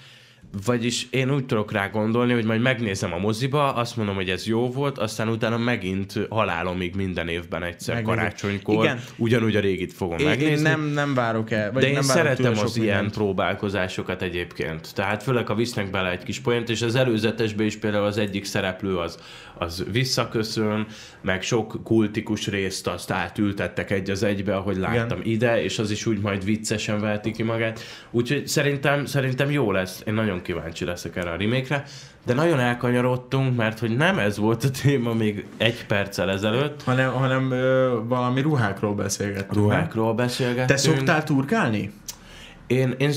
vagyis én úgy tudok rá gondolni, hogy majd megnézem a moziba, azt mondom, hogy ez jó volt, aztán utána megint halálomig minden évben egyszer Megnézem. karácsonykor, Igen. ugyanúgy a régit fogom Én, megnézni. én nem, nem várok el. Vagy de én nem szeretem az sok ilyen mindent. próbálkozásokat egyébként. Tehát főleg, ha visznek bele egy kis poént, és az előzetesben is például az egyik szereplő az, az visszaköszön, meg sok kultikus részt azt átültettek egy az egybe, ahogy láttam Igen. ide, és az is úgy majd viccesen veheti ki magát. Úgyhogy szerintem, szerintem jó lesz. Én nagyon kíváncsi leszek erre a remake de nagyon elkanyarodtunk, mert hogy nem ez volt a téma még egy perccel ezelőtt. Hanem, hanem ö, valami ruhákról beszélgettünk. Ruhákról beszélgettünk. Te szoktál turkálni? Én, én,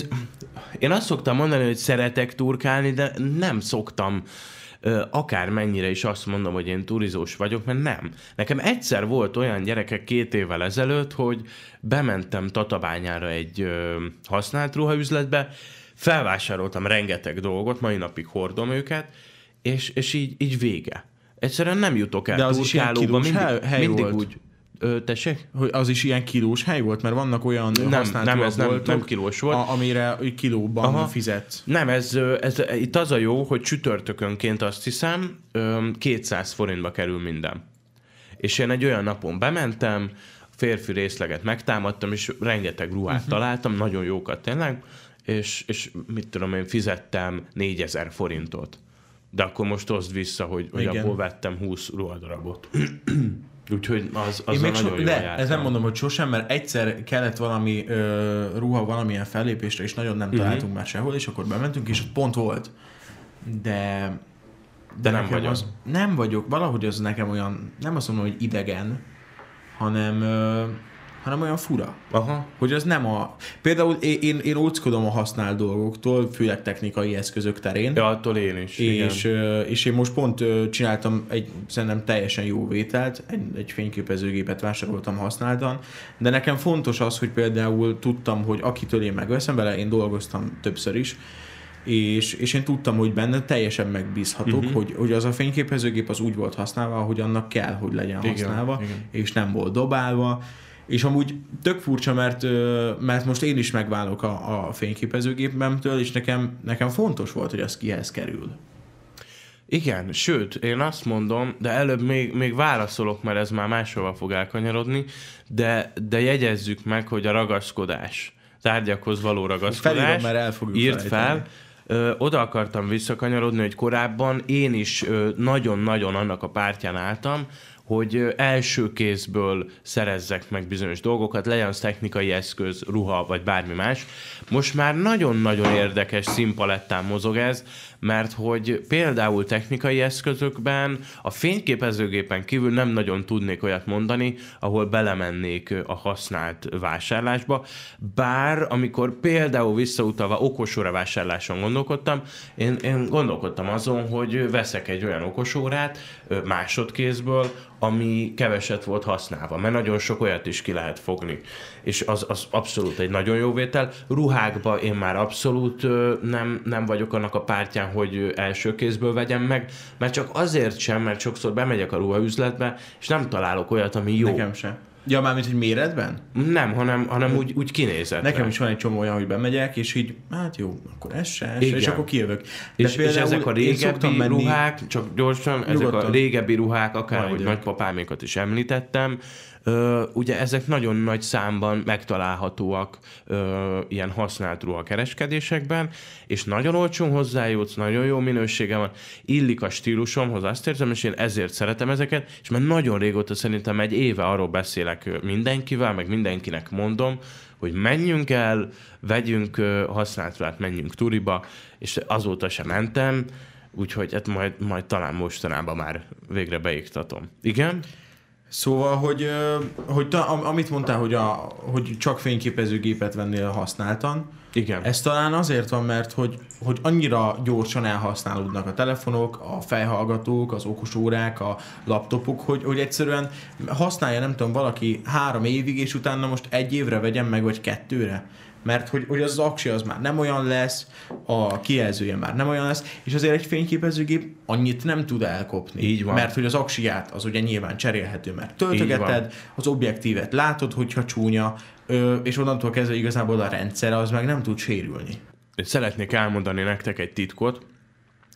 én azt szoktam mondani, hogy szeretek turkálni, de nem szoktam akármennyire is azt mondom, hogy én turizós vagyok, mert nem. Nekem egyszer volt olyan gyerekek két évvel ezelőtt, hogy bementem Tatabányára egy használt ruhaüzletbe, felvásároltam rengeteg dolgot, mai napig hordom őket, és, és így, így vége. Egyszerűen nem jutok el De az turkálóba, mindig, hely- hely mindig volt? úgy... Ö, tessék? Hogy az is ilyen kilós hely volt? Mert vannak olyan Nem, használt nem, ez nem- nem kilós volt. A, amire kilóban Aha. fizetsz. Nem, ez, ez, itt az a jó, hogy csütörtökönként azt hiszem, ö, 200 forintba kerül minden. És én egy olyan napon bementem, férfi részleget megtámadtam, és rengeteg ruhát uh-huh. találtam, nagyon jókat tényleg, és, és mit tudom én, fizettem 4000 forintot. De akkor most oszd vissza, hogy, hogy abból vettem 20 ruhadarabot. Úgyhogy az, az Én még nagyon so, de jártam. ez nem mondom, hogy sosem, mert egyszer kellett valami ö, ruha valamilyen fellépésre, és nagyon nem Mhm. találtunk már sehol, és akkor bementünk, és ott pont volt. De... De nem nekem vagy az, Nem vagyok, valahogy az nekem olyan, nem azt mondom, hogy idegen, hanem, ö, hanem olyan fura. Aha. Hogy az nem a... Például én, én, én óckodom a használt dolgoktól, főleg technikai eszközök terén. Ja, attól én is. igen. És, ö, és én most pont csináltam egy szerintem teljesen jó vételt, egy, egy fényképezőgépet vásároltam használtan, de nekem fontos az, hogy például tudtam, hogy akitől én megveszem bele, én dolgoztam többször is, és, és én tudtam, hogy benne teljesen megbízhatok, Mhm. uh-huh. hogy, hogy az a fényképezőgép az úgy volt használva, hogy annak kell, hogy legyen Igen, használva, igen. és nem volt dobálva, és amúgy tök furcsa, mert, mert most én is megválok a, a fényképezőgépemtől, és nekem, nekem fontos volt, hogy az kihez kerül. Igen, sőt, én azt mondom, de előbb még, még válaszolok, mert ez már máshova fog elkanyarodni, de, de jegyezzük meg, hogy a ragaszkodás, tárgyakhoz való ragaszkodás, Felírom, mert el fogjuk írt felejteni. fel, Ö, oda akartam visszakanyarodni, hogy korábban én is nagyon-nagyon annak a pártján álltam, hogy első kézből szerezzek meg bizonyos dolgokat, legyen az technikai eszköz, ruha, vagy bármi más. Most már nagyon-nagyon érdekes színpalettán mozog ez, mert hogy például technikai eszközökben a fényképezőgépen kívül nem nagyon tudnék olyat mondani, ahol belemennék a használt vásárlásba, bár amikor például visszautalva okosóra vásárláson gondolkodtam, én, én gondolkodtam azon, hogy veszek egy olyan okosórát másodkézből, ami keveset volt használva, mert nagyon sok olyat is ki lehet fogni. És az, az abszolút egy nagyon jó vétel. Ruhákba én már abszolút nem, nem vagyok annak a pártján, hogy első kézből vegyem meg, mert csak azért sem, mert sokszor bemegyek a ruhaüzletbe, és nem találok olyat, ami jó. Nekem sem. Ja, mármint, hogy méretben? Nem, hanem, hanem úgy, úgy kinézett. Nekem is van egy csomó olyan, hogy bemegyek, és így, hát jó, akkor ez se, Igen. és akkor kijövök. De És, és ezek a régebbi menni- ruhák, csak gyorsan, ezek a Nyugodtan. régebbi ruhák, akár Majd hogy nagypapámékat is említettem, ugye ezek nagyon nagy számban megtalálhatóak ö, ilyen használt ruhakereskedésekben, és nagyon olcsón hozzájutsz, nagyon jó minősége van, illik a stílusomhoz, azt érzem, és én ezért szeretem ezeket, és már nagyon régóta szerintem egy éve arról beszélek mindenkivel, meg mindenkinek mondom, hogy menjünk el, vegyünk használt ruhát, menjünk turiba, és azóta sem mentem, úgyhogy hát majd, majd talán mostanában már végre beiktatom. Igen? Szóval, hogy, hogy ta, am- amit mondtál, hogy, a, hogy csak fényképezőgépet vennél használtan, Igen. ez talán azért van, mert hogy, hogy annyira gyorsan elhasználódnak a telefonok, a fejhallgatók, az okosórák, a laptopok, hogy, hogy egyszerűen használja, nem tudom, valaki három évig, és utána most egy évre vegyem meg, vagy kettőre. Mert hogy, hogy az, aksi az már nem olyan lesz, a kijelzője már nem olyan lesz, és azért egy fényképezőgép annyit nem tud elkopni. Így van. Mert hogy az aksiját az ugye nyilván cserélhető, mert töltögeted, az objektívet látod, hogyha csúnya, és onnantól kezdve igazából a rendszer az meg nem tud sérülni. Szeretnék elmondani nektek egy titkot,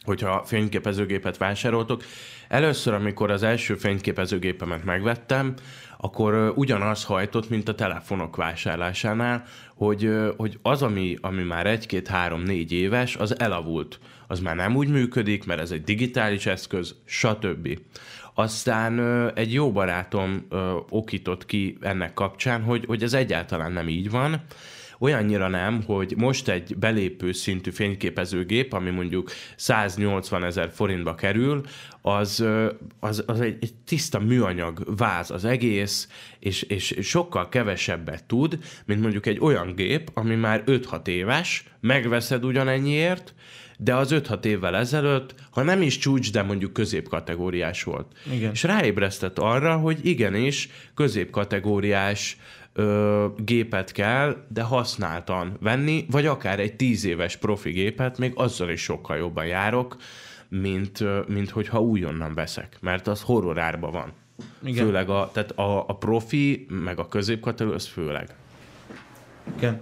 hogyha fényképezőgépet vásároltok. Először, amikor az első fényképezőgépemet megvettem, akkor ugyanaz hajtott, mint a telefonok vásárlásánál, hogy, hogy az, ami, ami már egy-két-három-négy éves, az elavult. Az már nem úgy működik, mert ez egy digitális eszköz, stb. Aztán egy jó barátom okított ki ennek kapcsán, hogy, hogy ez egyáltalán nem így van, Olyannyira nem, hogy most egy belépő szintű fényképezőgép, ami mondjuk 180 ezer forintba kerül, az, az, az egy, egy tiszta műanyag váz az egész, és, és sokkal kevesebbet tud, mint mondjuk egy olyan gép, ami már 5-6 éves, megveszed ugyanennyiért, de az 5-6 évvel ezelőtt, ha nem is csúcs, de mondjuk középkategóriás volt. Igen. És ráébresztett arra, hogy igenis középkategóriás ö, gépet kell, de használtan venni, vagy akár egy 10 éves profi gépet, még azzal is sokkal jobban járok, mint, mint hogyha újonnan veszek, mert az horror árba van. Igen. Főleg a, tehát a, a profi, meg a középkategória, az főleg. Igen.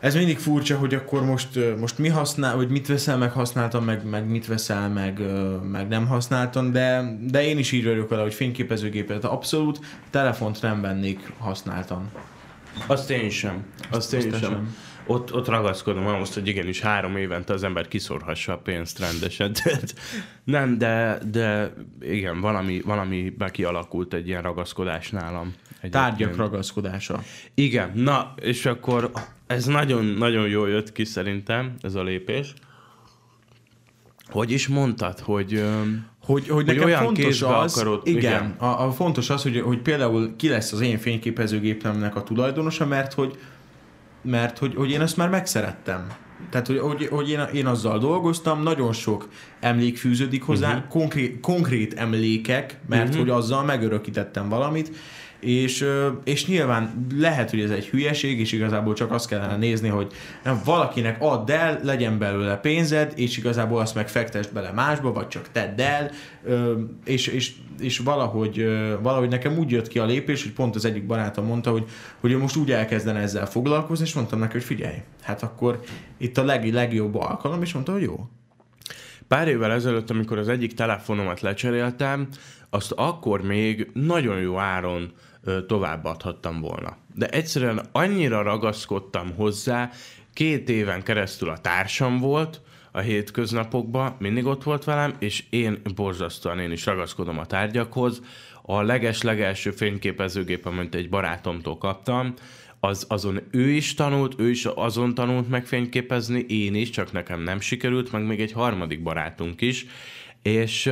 Ez mindig furcsa, hogy akkor most, most mi használ, vagy mit veszel meg használtan, meg, meg mit veszel meg, meg nem használtan, de, de én is így vagyok vele, hogy fényképezőgépet abszolút, telefont nem vennék használtan. Azt én sem. Azt én azt te sem. sem. Ott, ott ragaszkodom ahhoz, hogy igenis három évente az ember kiszorhassa a pénzt rendesen. Nem, de, de igen, valami, valamibe kialakult egy ilyen ragaszkodás nálam. Tárgyak Egyébként. ragaszkodása. Igen, na, és akkor ez nagyon-nagyon jól jött ki szerintem, ez a lépés. Hogy is mondtad, hogy... öm, Hogy, hogy nekem olyan fontos az, akarod- igen, igen. A, a fontos az, hogy, hogy például ki lesz az én fényképezőgépemnek a tulajdonosa, mert hogy, mert hogy, hogy én ezt már megszerettem. Tehát, hogy, hogy, hogy én, én azzal dolgoztam, nagyon sok emlék fűződik hozzá, Mhm. uh-huh. konkrét, konkrét emlékek, mert uh-huh. hogy azzal megörökítettem valamit, és, és nyilván lehet, hogy ez egy hülyeség, és igazából csak azt kellene nézni, hogy nem, valakinek add el, legyen belőle pénzed, és igazából azt meg fektesd bele másba, vagy csak tedd el, és, és, és valahogy, valahogy nekem úgy jött ki a lépés, hogy pont az egyik barátom mondta, hogy, hogy ő most úgy elkezdene ezzel foglalkozni, és mondtam neki, hogy figyelj, hát akkor itt a leg, legjobb alkalom, és mondta, hogy jó. Pár évvel ezelőtt, amikor az egyik telefonomat lecseréltem, azt akkor még nagyon jó áron továbbadhattam volna. De egyszerűen annyira ragaszkodtam hozzá, két éven keresztül a társam volt, a hétköznapokban, mindig ott volt velem, és én borzasztóan én is ragaszkodom a tárgyakhoz. A leges-legelső fényképezőgép, amit egy barátomtól kaptam, az, azon ő is tanult, ő is azon tanult meg én is, csak nekem nem sikerült, meg még egy harmadik barátunk is, és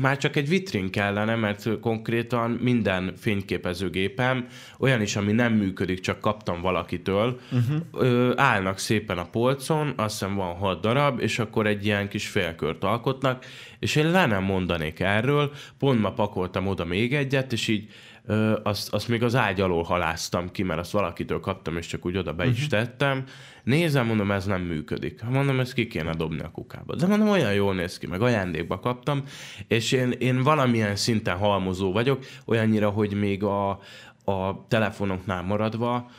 már csak egy vitrin kellene, mert konkrétan minden fényképezőgépem, olyan is, ami nem működik, csak kaptam valakitől, uh-huh. ö, állnak szépen a polcon, azt hiszem van hat darab, és akkor egy ilyen kis félkört alkotnak, és én le nem mondanék erről, pont ma pakoltam oda még egyet, és így ö, azt, azt még az ágy alól haláztam ki, mert azt valakitől kaptam, és csak úgy oda be uh-huh. is tettem. Nézem, mondom, ez nem működik. Mondom, ezt ki kéne dobni a kukába. De mondom, olyan jól néz ki, meg ajándékba kaptam, és én, én valamilyen szinten halmozó vagyok, olyannyira, hogy még a, a telefonoknál maradva,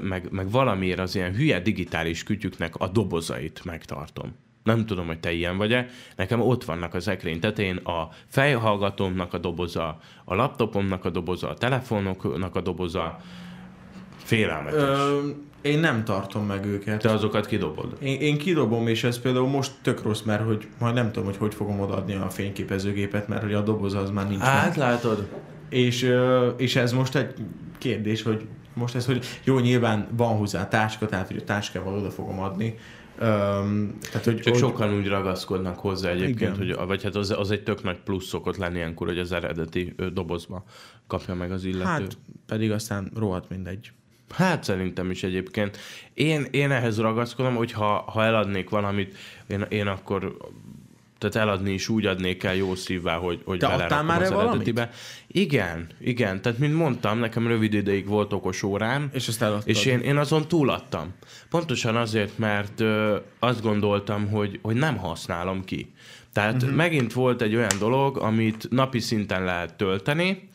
meg, meg valamiért az ilyen hülye digitális kütyüknek a dobozait megtartom. Nem tudom, hogy te ilyen vagy-e. Nekem ott vannak az ekrény tetején a fejhallgatómnak a doboza, a laptopomnak a doboza, a telefonoknak a doboza. Félelmetes. Ö, én nem tartom meg őket. Te azokat kidobod? Én, én kidobom, és ez például most tök rossz, mert hogy majd nem tudom, hogy hogy fogom odaadni a fényképezőgépet, mert hogy a doboz az már nincs. Hát meg. látod. És, és ez most egy kérdés, hogy most ez, hogy jó, nyilván van hozzá táska, tehát hogy a táskával oda fogom adni, Um, tehát, hogy Csak hogy... sokan úgy ragaszkodnak hozzá egyébként, hogy, vagy hát az, az egy tök nagy plusz szokott lenni ilyenkor, hogy az eredeti dobozba kapja meg az illető. Hát pedig aztán rohadt mindegy. Hát szerintem is egyébként. Én, én ehhez ragaszkodom, hogy ha, ha eladnék valamit, én, én akkor tehát eladni is úgy adnék el jó szívvel, hogy, hogy Te adtál már az eredetibe. Igen, igen. Tehát, mint mondtam, nekem rövid ideig volt okos órám. És azt eladtad. És én, én azon túladtam. Pontosan azért, mert ö, azt gondoltam, hogy, hogy nem használom ki. Tehát uh-huh. megint volt egy olyan dolog, amit napi szinten lehet tölteni,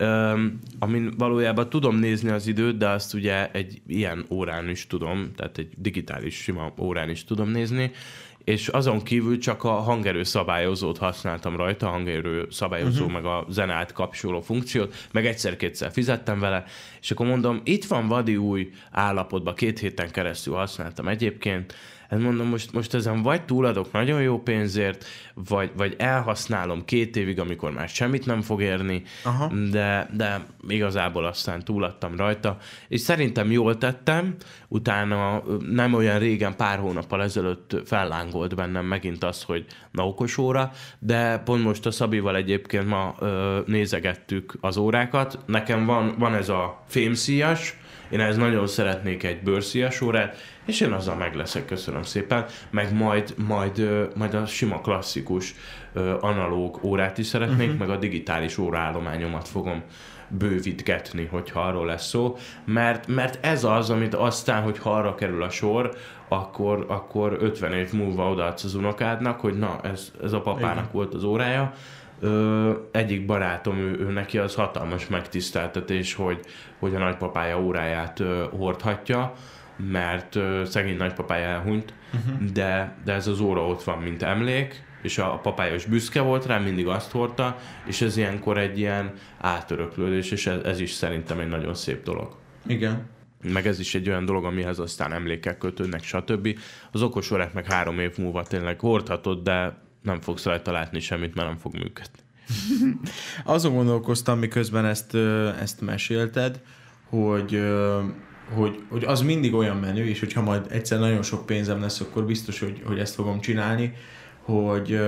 Um, amin valójában tudom nézni az időt, de azt ugye egy ilyen órán is tudom, tehát egy digitális sima órán is tudom nézni, és azon kívül csak a hangerő szabályozót használtam rajta, a hangerő szabályozó, uh-huh. meg a zenát kapcsoló funkciót, meg egyszer-kétszer fizettem vele, és akkor mondom, itt van vadi új állapotban, két héten keresztül használtam egyébként, Hát mondom, most, most ezen vagy túladok nagyon jó pénzért, vagy, vagy elhasználom két évig, amikor már semmit nem fog érni, Aha. de, de igazából aztán túladtam rajta, és szerintem jól tettem, utána nem olyan régen, pár hónappal ezelőtt fellángolt bennem megint az, hogy na okos óra, de pont most a Szabival egyébként ma ö, nézegettük az órákat. Nekem van, van ez a fémszíjas, én ez nagyon szeretnék egy bőrszíjas órát, és én azzal meg leszek, köszönöm szépen, meg majd, majd, majd a sima klasszikus analóg órát is szeretnék, uh-huh. meg a digitális óraállományomat fogom bővítgetni, hogyha arról lesz szó, mert, mert ez az, amit aztán, hogy arra kerül a sor, akkor, akkor 50 év múlva odaadsz az unokádnak, hogy na, ez, ez a papának Igen. volt az órája, Ö, egyik barátom, ő, ő neki az hatalmas megtiszteltetés, hogy, hogy a nagypapája óráját ö, hordhatja, mert ö, szegény nagypapája elhunyt, uh-huh. de, de ez az óra ott van, mint emlék, és a, a papája is büszke volt rá, mindig azt hordta, és ez ilyenkor egy ilyen átöröklődés, és ez, ez is szerintem egy nagyon szép dolog. Igen. Meg ez is egy olyan dolog, amihez aztán emlékek kötődnek, stb. Az okos órák meg három év múlva tényleg hordhatod, de nem fogsz rajta látni semmit, mert nem fog működni. Azon gondolkoztam, miközben ezt, ezt mesélted, hogy, hogy, hogy az mindig olyan menő, és hogyha majd egyszer nagyon sok pénzem lesz, akkor biztos, hogy, hogy ezt fogom csinálni, hogy,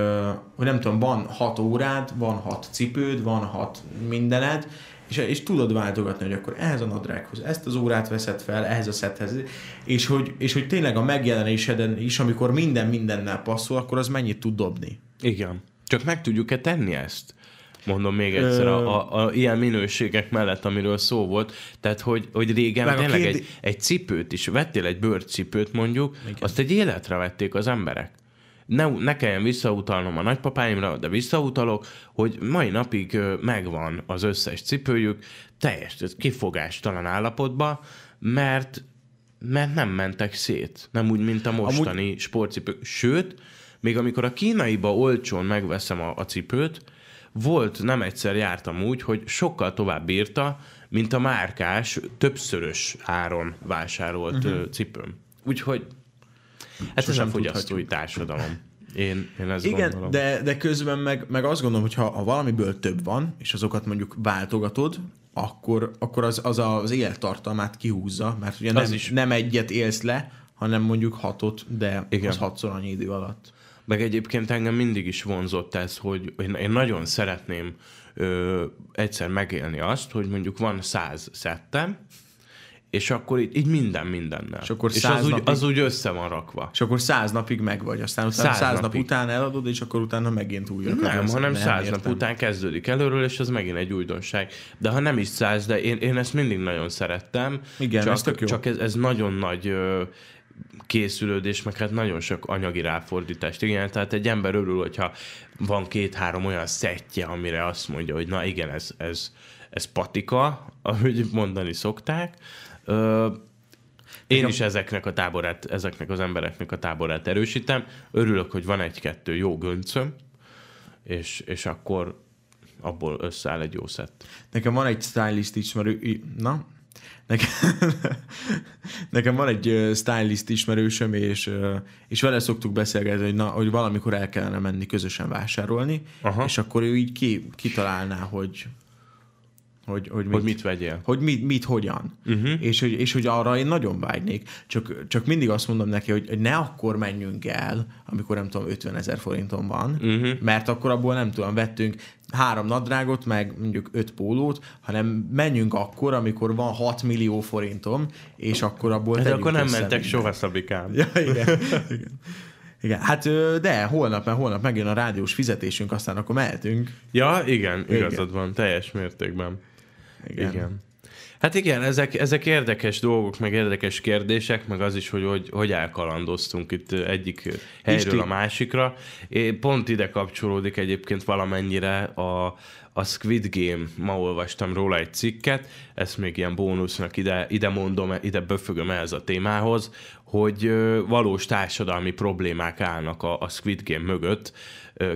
hogy nem tudom, van hat órád, van hat cipőd, van hat mindened, és, és tudod váltogatni, hogy akkor ehhez a nadrághoz ezt az órát veszed fel, ehhez a szethez, és hogy, és hogy tényleg a megjelenéseden is, amikor minden mindennel passzol, akkor az mennyit tud dobni. Igen. Csak meg tudjuk-e tenni ezt? Mondom még egyszer, a, a, a ilyen minőségek mellett, amiről szó volt, tehát hogy, hogy régen Meg tényleg kérdé... egy, egy cipőt is, vettél egy bőrcipőt mondjuk, Igen. azt egy életre vették az emberek ne, ne kelljen visszautalnom a nagypapáimra, de visszautalok, hogy mai napig megvan az összes cipőjük, teljes kifogástalan állapotban, mert, mert nem mentek szét. Nem úgy, mint a mostani Amúgy... sportcipők. Sőt, még amikor a kínaiba olcsón megveszem a, a cipőt, volt, nem egyszer jártam úgy, hogy sokkal tovább bírta, mint a márkás, többszörös áron vásárolt uh-huh. cipőm. Úgyhogy Hát ez a fogyasztói társadalom. Én, én ezt Igen, gondolom. de, de közben meg, meg azt gondolom, hogy ha, ha valamiből több van, és azokat mondjuk váltogatod, akkor, akkor az, az az élettartalmát kihúzza, mert ugye nem, is. nem egyet élsz le, hanem mondjuk hatot, de Igen. az hatszor annyi idő alatt. Meg egyébként engem mindig is vonzott ez, hogy én, én nagyon szeretném ö, egyszer megélni azt, hogy mondjuk van száz szettem, és akkor így, így minden mindennel. És akkor és száz az, úgy, napig- az úgy össze van rakva. És akkor száz napig meg vagy, aztán utána Száz száz, nap napig. után eladod, és akkor utána megint újra. Nem, hanem Nem, száz nap értem. után kezdődik előről, és az megint egy újdonság. De ha nem is száz, de én, én ezt mindig nagyon szerettem. Igen, csak, ez tök jó. Csak ez, ez nagyon nagy ö, készülődés, meg hát nagyon sok anyagi ráfordítást. Igen, tehát egy ember örül, hogyha van két-három olyan szettje, amire azt mondja, hogy na igen, ez, ez, ez patika, ahogy mondani szokták. Ö, én is ezeknek a táborát, ezeknek az embereknek a táborát erősítem. Örülök, hogy van egy-kettő jó göncöm, és, és akkor abból összeáll egy jó szett. Nekem van egy stylist ismerő... Na? Nekem, nekem van egy stylist ismerősöm, és, és vele szoktuk beszélgetni, hogy, na, hogy valamikor el kellene menni közösen vásárolni, Aha. és akkor ő így ki, kitalálná, hogy, hogy, hogy, mit, Hogy mit vegyél? hogy mit, mit hogyan. Uh-huh. És, hogy, és hogy arra én nagyon vágynék. Csak, csak mindig azt mondom neki, hogy, hogy ne akkor menjünk el, amikor nem tudom, 50 ezer forintom van, uh-huh. mert akkor abból nem tudom, vettünk három nadrágot, meg mondjuk öt pólót, hanem menjünk akkor, amikor van 6 millió forintom, és akkor abból De tegyük akkor nem mentek mindent. soha, Szabikám. Ja, igen. igen. Igen, hát de holnap, mert holnap megjön a rádiós fizetésünk, aztán akkor mehetünk. Ja, igen, Igen. igazad van, teljes mértékben. Igen. Igen. Hát igen, ezek, ezek érdekes dolgok, meg érdekes kérdések, meg az is, hogy hogy, hogy elkalandoztunk itt egyik helyről Isti. a másikra. É, pont ide kapcsolódik egyébként valamennyire a, a Squid Game, ma olvastam róla egy cikket, ezt még ilyen bónusznak ide, ide mondom, ide böfögöm ehhez a témához, hogy valós társadalmi problémák állnak a, a Squid Game mögött,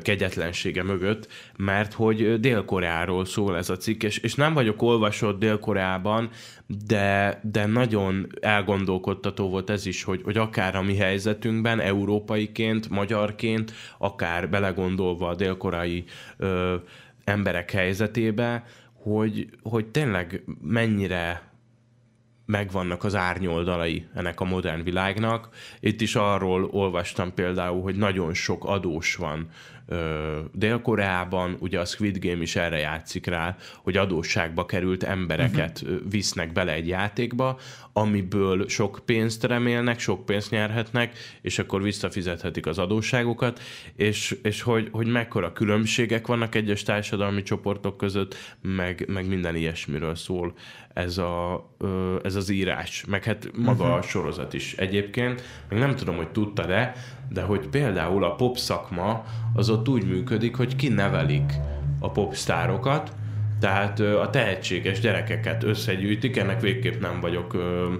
kegyetlensége mögött, mert hogy Dél-Koreáról szól ez a cikk, és, és nem vagyok olvasott Dél-Koreában, de, de nagyon elgondolkodtató volt ez is, hogy, hogy akár a mi helyzetünkben, európaiként, magyarként, akár belegondolva a dél-koreai ö, emberek helyzetébe, hogy, hogy tényleg mennyire megvannak az árnyoldalai ennek a modern világnak. Itt is arról olvastam például, hogy nagyon sok adós van Dél-Koreában, ugye a Squid Game is erre játszik rá, hogy adósságba került embereket uh-huh. visznek bele egy játékba, amiből sok pénzt remélnek, sok pénzt nyerhetnek, és akkor visszafizethetik az adósságokat, és, és hogy, hogy mekkora különbségek vannak egyes társadalmi csoportok között, meg, meg minden ilyesmiről szól ez, a, ez az írás, meg hát maga uh-huh. a sorozat is egyébként. Meg nem tudom, hogy tudtad-e, de hogy például a pop szakma az ott úgy működik, hogy kinevelik a popstárokat, tehát a tehetséges gyerekeket összegyűjtik, ennek végképp nem vagyok ö,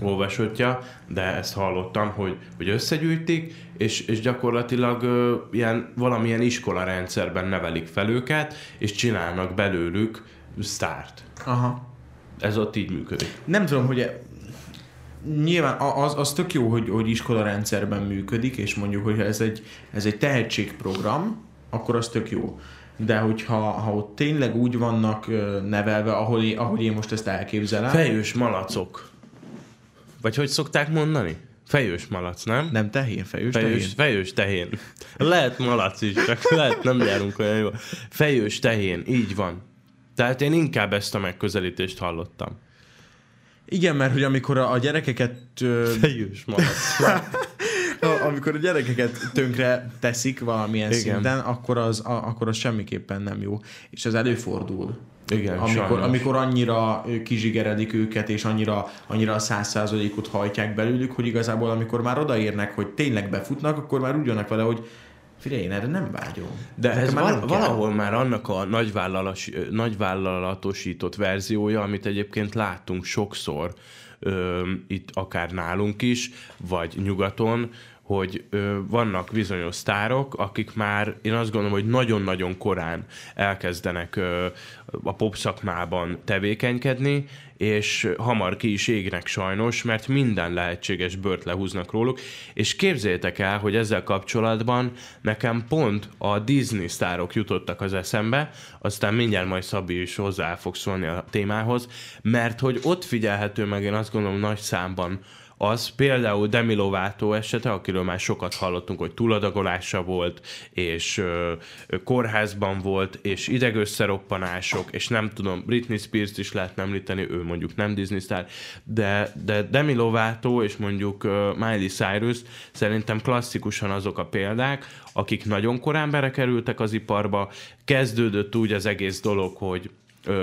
olvasottja, de ezt hallottam, hogy, hogy összegyűjtik, és, és gyakorlatilag ö, ilyen, valamilyen iskola rendszerben nevelik fel őket, és csinálnak belőlük sztárt. Aha. Ez ott így működik. Nem tudom, hogy nyilván a- az, az tök jó, hogy, hogy iskola rendszerben működik, és mondjuk, hogyha ez egy, ez egy tehetségprogram, akkor az tök jó. De hogyha ha ott tényleg úgy vannak nevelve, ahol, én- ahogy én most ezt elképzelem, Fejős malacok. Vagy hogy szokták mondani? Fejős malac, nem? nem tehén, fejős, Fejős, tehén. fejős tehén. Lehet malac is, csak lehet nem járunk olyan jól. Fejős tehén, így van. Tehát én inkább ezt a megközelítést hallottam. Igen, mert hogy amikor a, a gyerekeket ö, Fejős amikor a gyerekeket tönkre teszik valamilyen Igen. Szinten, akkor az, a, akkor az semmiképpen nem jó. És ez előfordul. Igen, amikor, sajnos. amikor annyira kizsigeredik őket, és annyira, annyira a száz százalékot hajtják belőlük, hogy igazából amikor már odaérnek, hogy tényleg befutnak, akkor már úgy jönnek vele, hogy figyelj, én erre nem vágyom. De ez már val- valahol már annak a nagyvállalas, nagyvállalatosított verziója, amit egyébként láttunk sokszor ö, itt akár nálunk is, vagy nyugaton, hogy ö, vannak bizonyos sztárok, akik már, én azt gondolom, hogy nagyon-nagyon korán elkezdenek ö, a pop szakmában tevékenykedni, és hamar ki is égnek sajnos, mert minden lehetséges bört lehúznak róluk, és képzeljétek el, hogy ezzel kapcsolatban nekem pont a Disney sztárok jutottak az eszembe, aztán mindjárt majd Szabi is hozzá fog szólni a témához, mert hogy ott figyelhető meg, én azt gondolom nagy számban az például Demi Lovato esete, akiről már sokat hallottunk, hogy túladagolása volt, és ö, kórházban volt, és idegösszeroppanások, és nem tudom, Britney Spears is lehet említeni, ő mondjuk nem Disney sztár, de, de Demi Lovato és mondjuk uh, Miley Cyrus szerintem klasszikusan azok a példák, akik nagyon korán belekerültek az iparba, kezdődött úgy az egész dolog, hogy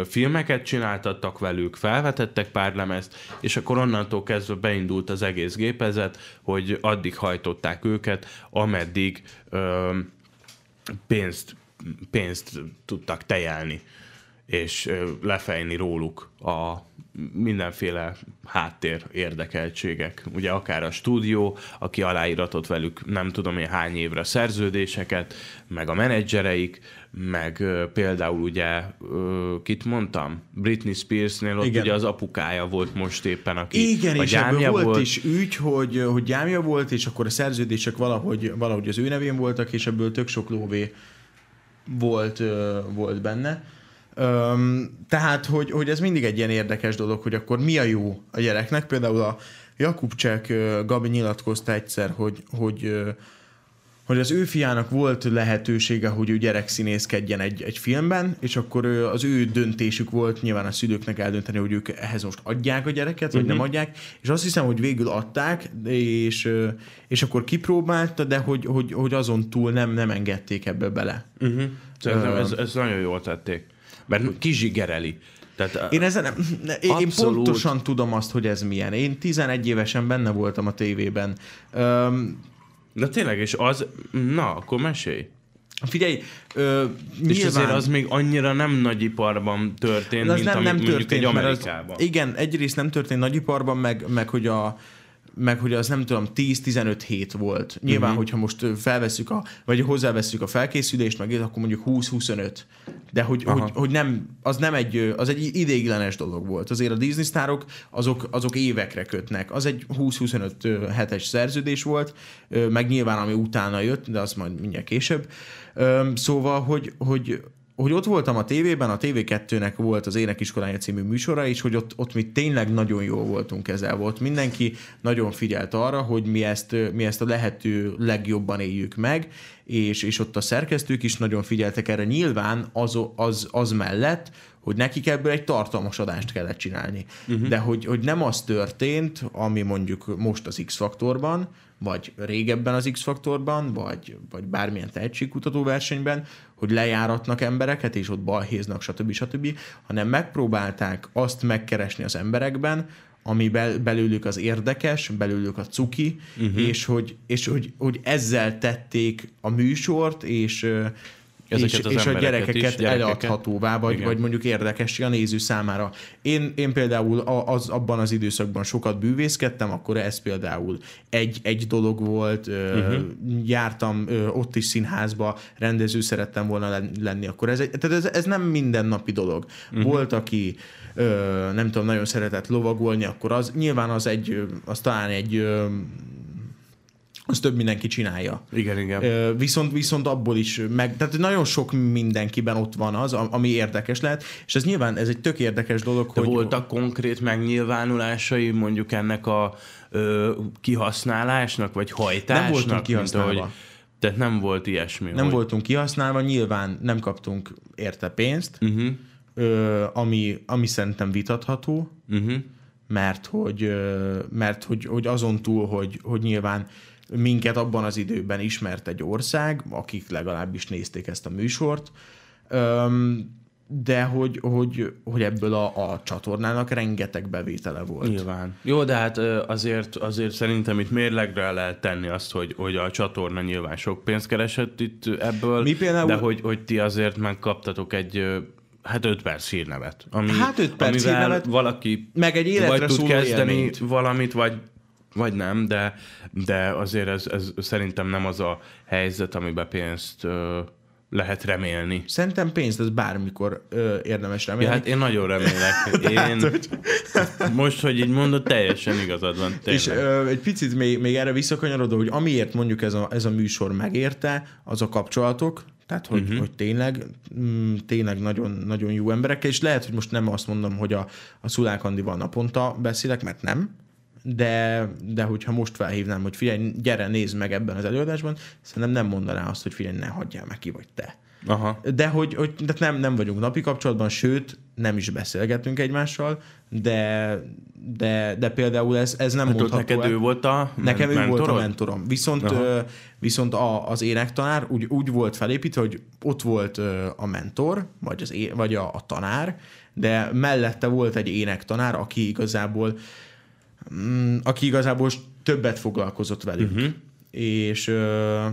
filmeket csináltattak velük, felvetettek pár lemezt, és akkor onnantól kezdve beindult az egész gépezet, hogy addig hajtották őket, ameddig ö, pénzt, pénzt tudtak tejelni, és ö, lefejni róluk a mindenféle háttér érdekeltségek. Ugye akár a stúdió, aki aláíratott velük nem tudom én hány évre szerződéseket, meg a menedzsereik, meg például ugye, kit mondtam? Britney Spearsnél ott Igen. ugye az apukája volt most éppen, aki Igen, a és gyámja volt, volt is ügy, hogy, hogy gyámja volt, és akkor a szerződések valahogy, valahogy az ő nevén voltak, és ebből tök sok lóvé volt, volt benne. Tehát, hogy, hogy ez mindig egy ilyen érdekes dolog, hogy akkor mi a jó a gyereknek. Például a Jakubcsek Gabi nyilatkozta egyszer, hogy, hogy hogy az ő fiának volt lehetősége, hogy ő gyerekszínészkedjen egy, egy filmben, és akkor az ő döntésük volt nyilván a szülőknek eldönteni, hogy ők ehhez most adják a gyereket, vagy uh-huh. nem mhm. adják, és azt hiszem, hogy végül adták, és, és akkor kipróbálta, de hogy, hogy, hogy azon túl nem, nem engedték ebbe bele. Uh-huh. Szerintem uh, ez, ez nagyon jól tették. Mert kizsigereli. Tehát, én, ezen én, én pontosan tudom azt, hogy ez milyen. Én 11 évesen benne voltam a tévében. Um, de tényleg, és az, na, akkor mesélj. Figyelj, ö, és nyilván... azért az még annyira nem nagyiparban történt, mint nem, nem történt, egy Amerikában. Az, igen, egyrészt nem történt nagyiparban, meg, meg hogy a meg hogy az nem tudom, 10-15 hét volt. Nyilván, uh-huh. hogyha most felveszük a, vagy hozzáveszünk a felkészülést, meg akkor mondjuk 20-25. De hogy, hogy, hogy, nem, az nem egy, az egy idéglenes dolog volt. Azért a Disney sztárok, azok, azok évekre kötnek. Az egy 20-25 hetes szerződés volt, meg nyilván ami utána jött, de az majd mindjárt később. Szóval, hogy, hogy hogy ott voltam a tévében, a TV2-nek volt az Énekiskolája című műsora, és hogy ott, ott mi tényleg nagyon jól voltunk kezel volt. Mindenki nagyon figyelt arra, hogy mi ezt, mi ezt a lehető legjobban éljük meg, és, és ott a szerkesztők is nagyon figyeltek erre. Nyilván az, az, az mellett, hogy nekik ebből egy tartalmas adást kellett csinálni. Uh-huh. De hogy, hogy nem az történt, ami mondjuk most az X-faktorban, vagy régebben az X-faktorban, vagy, vagy bármilyen tehetségkutató versenyben, hogy lejáratnak embereket, és ott balhéznak, stb. stb., hanem megpróbálták azt megkeresni az emberekben, ami bel, belőlük az érdekes, belőlük a cuki, uh-huh. és, hogy, és hogy, hogy ezzel tették a műsort, és Ezeket és, és a gyerekeket, is, gyerekeket eladhatóvá, vagy, vagy mondjuk érdekes a néző számára. Én, én például az, abban az időszakban sokat bűvészkedtem, akkor ez például egy, egy dolog volt, uh-huh. jártam ott is színházba, rendező szerettem volna lenni, akkor ez, egy, tehát ez, ez nem mindennapi dolog. Uh-huh. Volt, aki nem tudom, nagyon szeretett lovagolni, akkor az nyilván az egy, az talán egy az több mindenki csinálja. Igen, igen. Viszont, viszont abból is meg, tehát nagyon sok mindenkiben ott van az, ami érdekes lehet, és ez nyilván ez egy tök érdekes dolog, De hogy... voltak konkrét megnyilvánulásai mondjuk ennek a ö, kihasználásnak, vagy hajtásnak? Nem voltunk kihasználva. Mint, ahogy, tehát nem volt ilyesmi. Nem hogy... voltunk kihasználva, nyilván nem kaptunk érte pénzt, uh-huh. ö, ami, ami szerintem vitatható, uh-huh. mert hogy mert hogy, hogy azon túl, hogy, hogy nyilván minket abban az időben ismert egy ország, akik legalábbis nézték ezt a műsort, de hogy, hogy, hogy ebből a, a csatornának rengeteg bevétele volt. Nyilván. Jó, de hát azért, azért szerintem itt mérlegre lehet tenni azt, hogy, hogy a csatorna nyilván sok pénzt keresett itt ebből, Mi például... de hogy, hogy ti azért megkaptatok egy hát 5 perc hírnevet. Ami, hát 5 perc hírnevet, valaki meg egy életre vagy tud kezdeni élményt. valamit, vagy vagy nem, de, de azért ez, ez szerintem nem az a helyzet, amiben pénzt ö, lehet remélni. Szerintem pénzt ez bármikor ö, érdemes remélni. Ja, hát én nagyon remélek. Én, hát, hogy... most, hogy így mondod, teljesen igazad van. Tényleg. És ö, egy picit még, még erre visszakanyarodó, hogy amiért mondjuk ez a, ez a műsor megérte, az a kapcsolatok, tehát, hogy, uh-huh. hogy tényleg, mm, tényleg nagyon, nagyon jó emberekkel, és lehet, hogy most nem azt mondom, hogy a, a Szulák Andival naponta beszélek, mert nem, de, de hogyha most felhívnám, hogy figyelj, gyere, nézd meg ebben az előadásban, szerintem nem mondaná azt, hogy figyelj, ne hagyjál meg ki vagy te. Aha. De hogy, hogy de nem, nem vagyunk napi kapcsolatban, sőt, nem is beszélgetünk egymással, de, de, de például ez, ez nem Hát mondható. neked el- ő volt a Nekem ő volt a mentorod? mentorom. Viszont, Aha. viszont a, az énektanár úgy, úgy volt felépítve, hogy ott volt a mentor, vagy, az é, vagy a, a tanár, de mellette volt egy énektanár, aki igazából aki igazából többet foglalkozott velük. Mhm. Uh-huh. És, ö,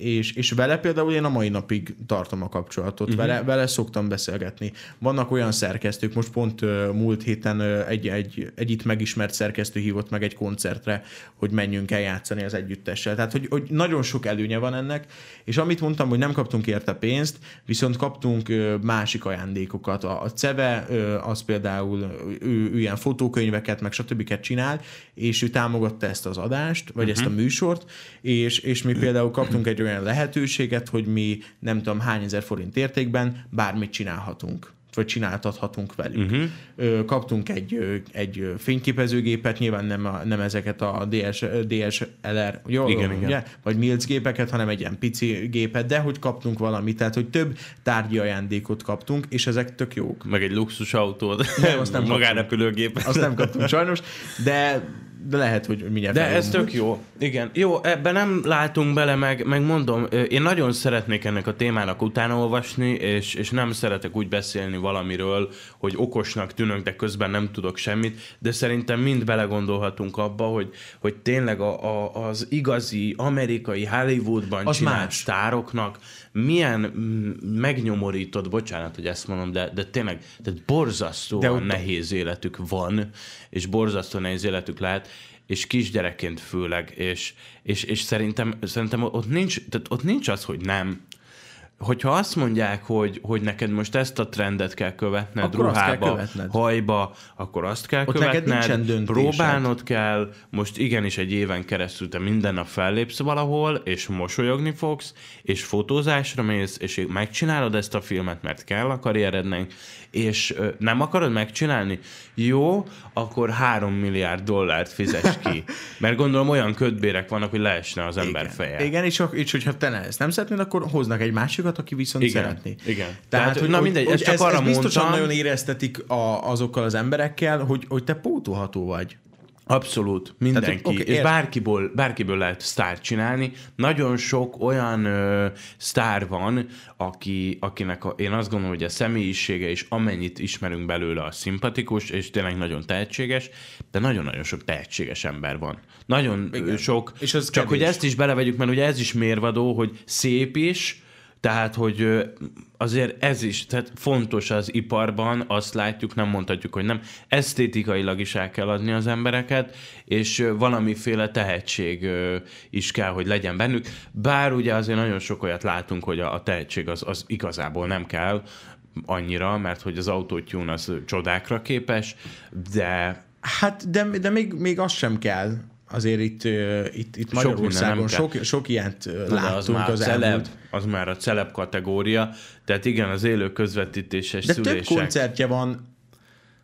és, és vele például én a mai napig tartom a kapcsolatot, Mhm. uh-huh. vele, vele szoktam beszélgetni. Vannak olyan szerkesztők, most pont ö, múlt héten ö, egy, egy, egy itt megismert szerkesztő hívott meg egy koncertre, hogy menjünk el játszani az együttessel. Tehát, hogy, hogy nagyon sok előnye van ennek, és amit mondtam, hogy nem kaptunk érte pénzt, viszont kaptunk ö, másik ajándékokat. A, a CEVE ö, az például ő, ő ilyen fotókönyveket, meg stb. csinál, és ő támogatta ezt az adást, vagy uh-huh. ezt a műsort, és, és mi például kaptunk egy olyan lehetőséget, hogy mi nem tudom hány ezer forint értékben bármit csinálhatunk vagy csináltathatunk velük. Uh-huh. Kaptunk egy, egy fényképezőgépet, nyilván nem, a, nem ezeket a DS, DSLR, jó, Igen, ugye? igen. vagy Milc gépeket, hanem egy ilyen pici gépet, de hogy kaptunk valamit, tehát hogy több tárgyi ajándékot kaptunk, és ezek tök jók. Meg egy luxus autót. Nem, azt nem Magánrepülőgépet. Azt nem kaptunk sajnos, de, de lehet, hogy mindjárt De ez tök jó. Igen. Jó, ebben nem látunk bele, meg, meg mondom, én nagyon szeretnék ennek a témának utána olvasni, és, és nem szeretek úgy beszélni valamiről, hogy okosnak tűnök, de közben nem tudok semmit, de szerintem mind belegondolhatunk abba, hogy, hogy tényleg a, a, az igazi amerikai Hollywoodban Az csinált más. sztároknak milyen megnyomorított, bocsánat, hogy ezt mondom, de, de tényleg, tehát borzasztóan De ott- nehéz életük van, és borzasztó nehéz életük lehet, és kisgyerekként főleg, és, és, és szerintem, szerintem ott, nincs, tehát ott nincs az, hogy nem. Hogyha azt mondják, hogy, hogy neked most ezt a trendet kell követned Akkor azt kell ruhába, követned. hajba, akkor azt kell Ott követned, próbálnod kell, most igenis egy éven keresztül te minden nap fellépsz valahol, és mosolyogni fogsz, és fotózásra mész, és megcsinálod ezt a filmet, mert kell a karrierednek, és ö, nem akarod megcsinálni? Jó, akkor három milliárd dollárt fizes ki. Mert gondolom olyan ködbérek vannak, hogy leesne az ember Igen. feje. Igen, és, és hogyha te ezt nem szeretnéd, akkor hoznak egy másikat, aki viszont Igen. szeretné. Igen. Tehát, Tehát, hogy, na mindegy, hogy ezt csak ez, arra ez biztosan mondtam. nagyon éreztetik a, azokkal az emberekkel, hogy, hogy te pótolható vagy. Abszolút, mindenki. Tehát, okay, és ért- bárkiből, bárkiből lehet sztárt csinálni. Nagyon sok olyan ö, sztár van, aki, akinek a, én azt gondolom, hogy a személyisége és amennyit ismerünk belőle a szimpatikus, és tényleg nagyon tehetséges, de nagyon-nagyon sok tehetséges ember van. Nagyon. Igen. sok. És az csak kevés. hogy ezt is belevegyük, mert ugye ez is mérvadó, hogy szép is, tehát, hogy azért ez is, tehát fontos az iparban, azt látjuk, nem mondhatjuk, hogy nem. Esztétikailag is el kell adni az embereket, és valamiféle tehetség is kell, hogy legyen bennük. Bár ugye azért nagyon sok olyat látunk, hogy a, a tehetség az, az igazából nem kell annyira, mert hogy az autotune az csodákra képes, de Hát, de, de még, még az sem kell. Azért itt, itt, itt Magyarországon sok, sok ilyet ö, Na, láttunk az már, az celeb, elmúlt. az már a celeb kategória, tehát igen, az élő közvetítéses De szülések. több koncertje van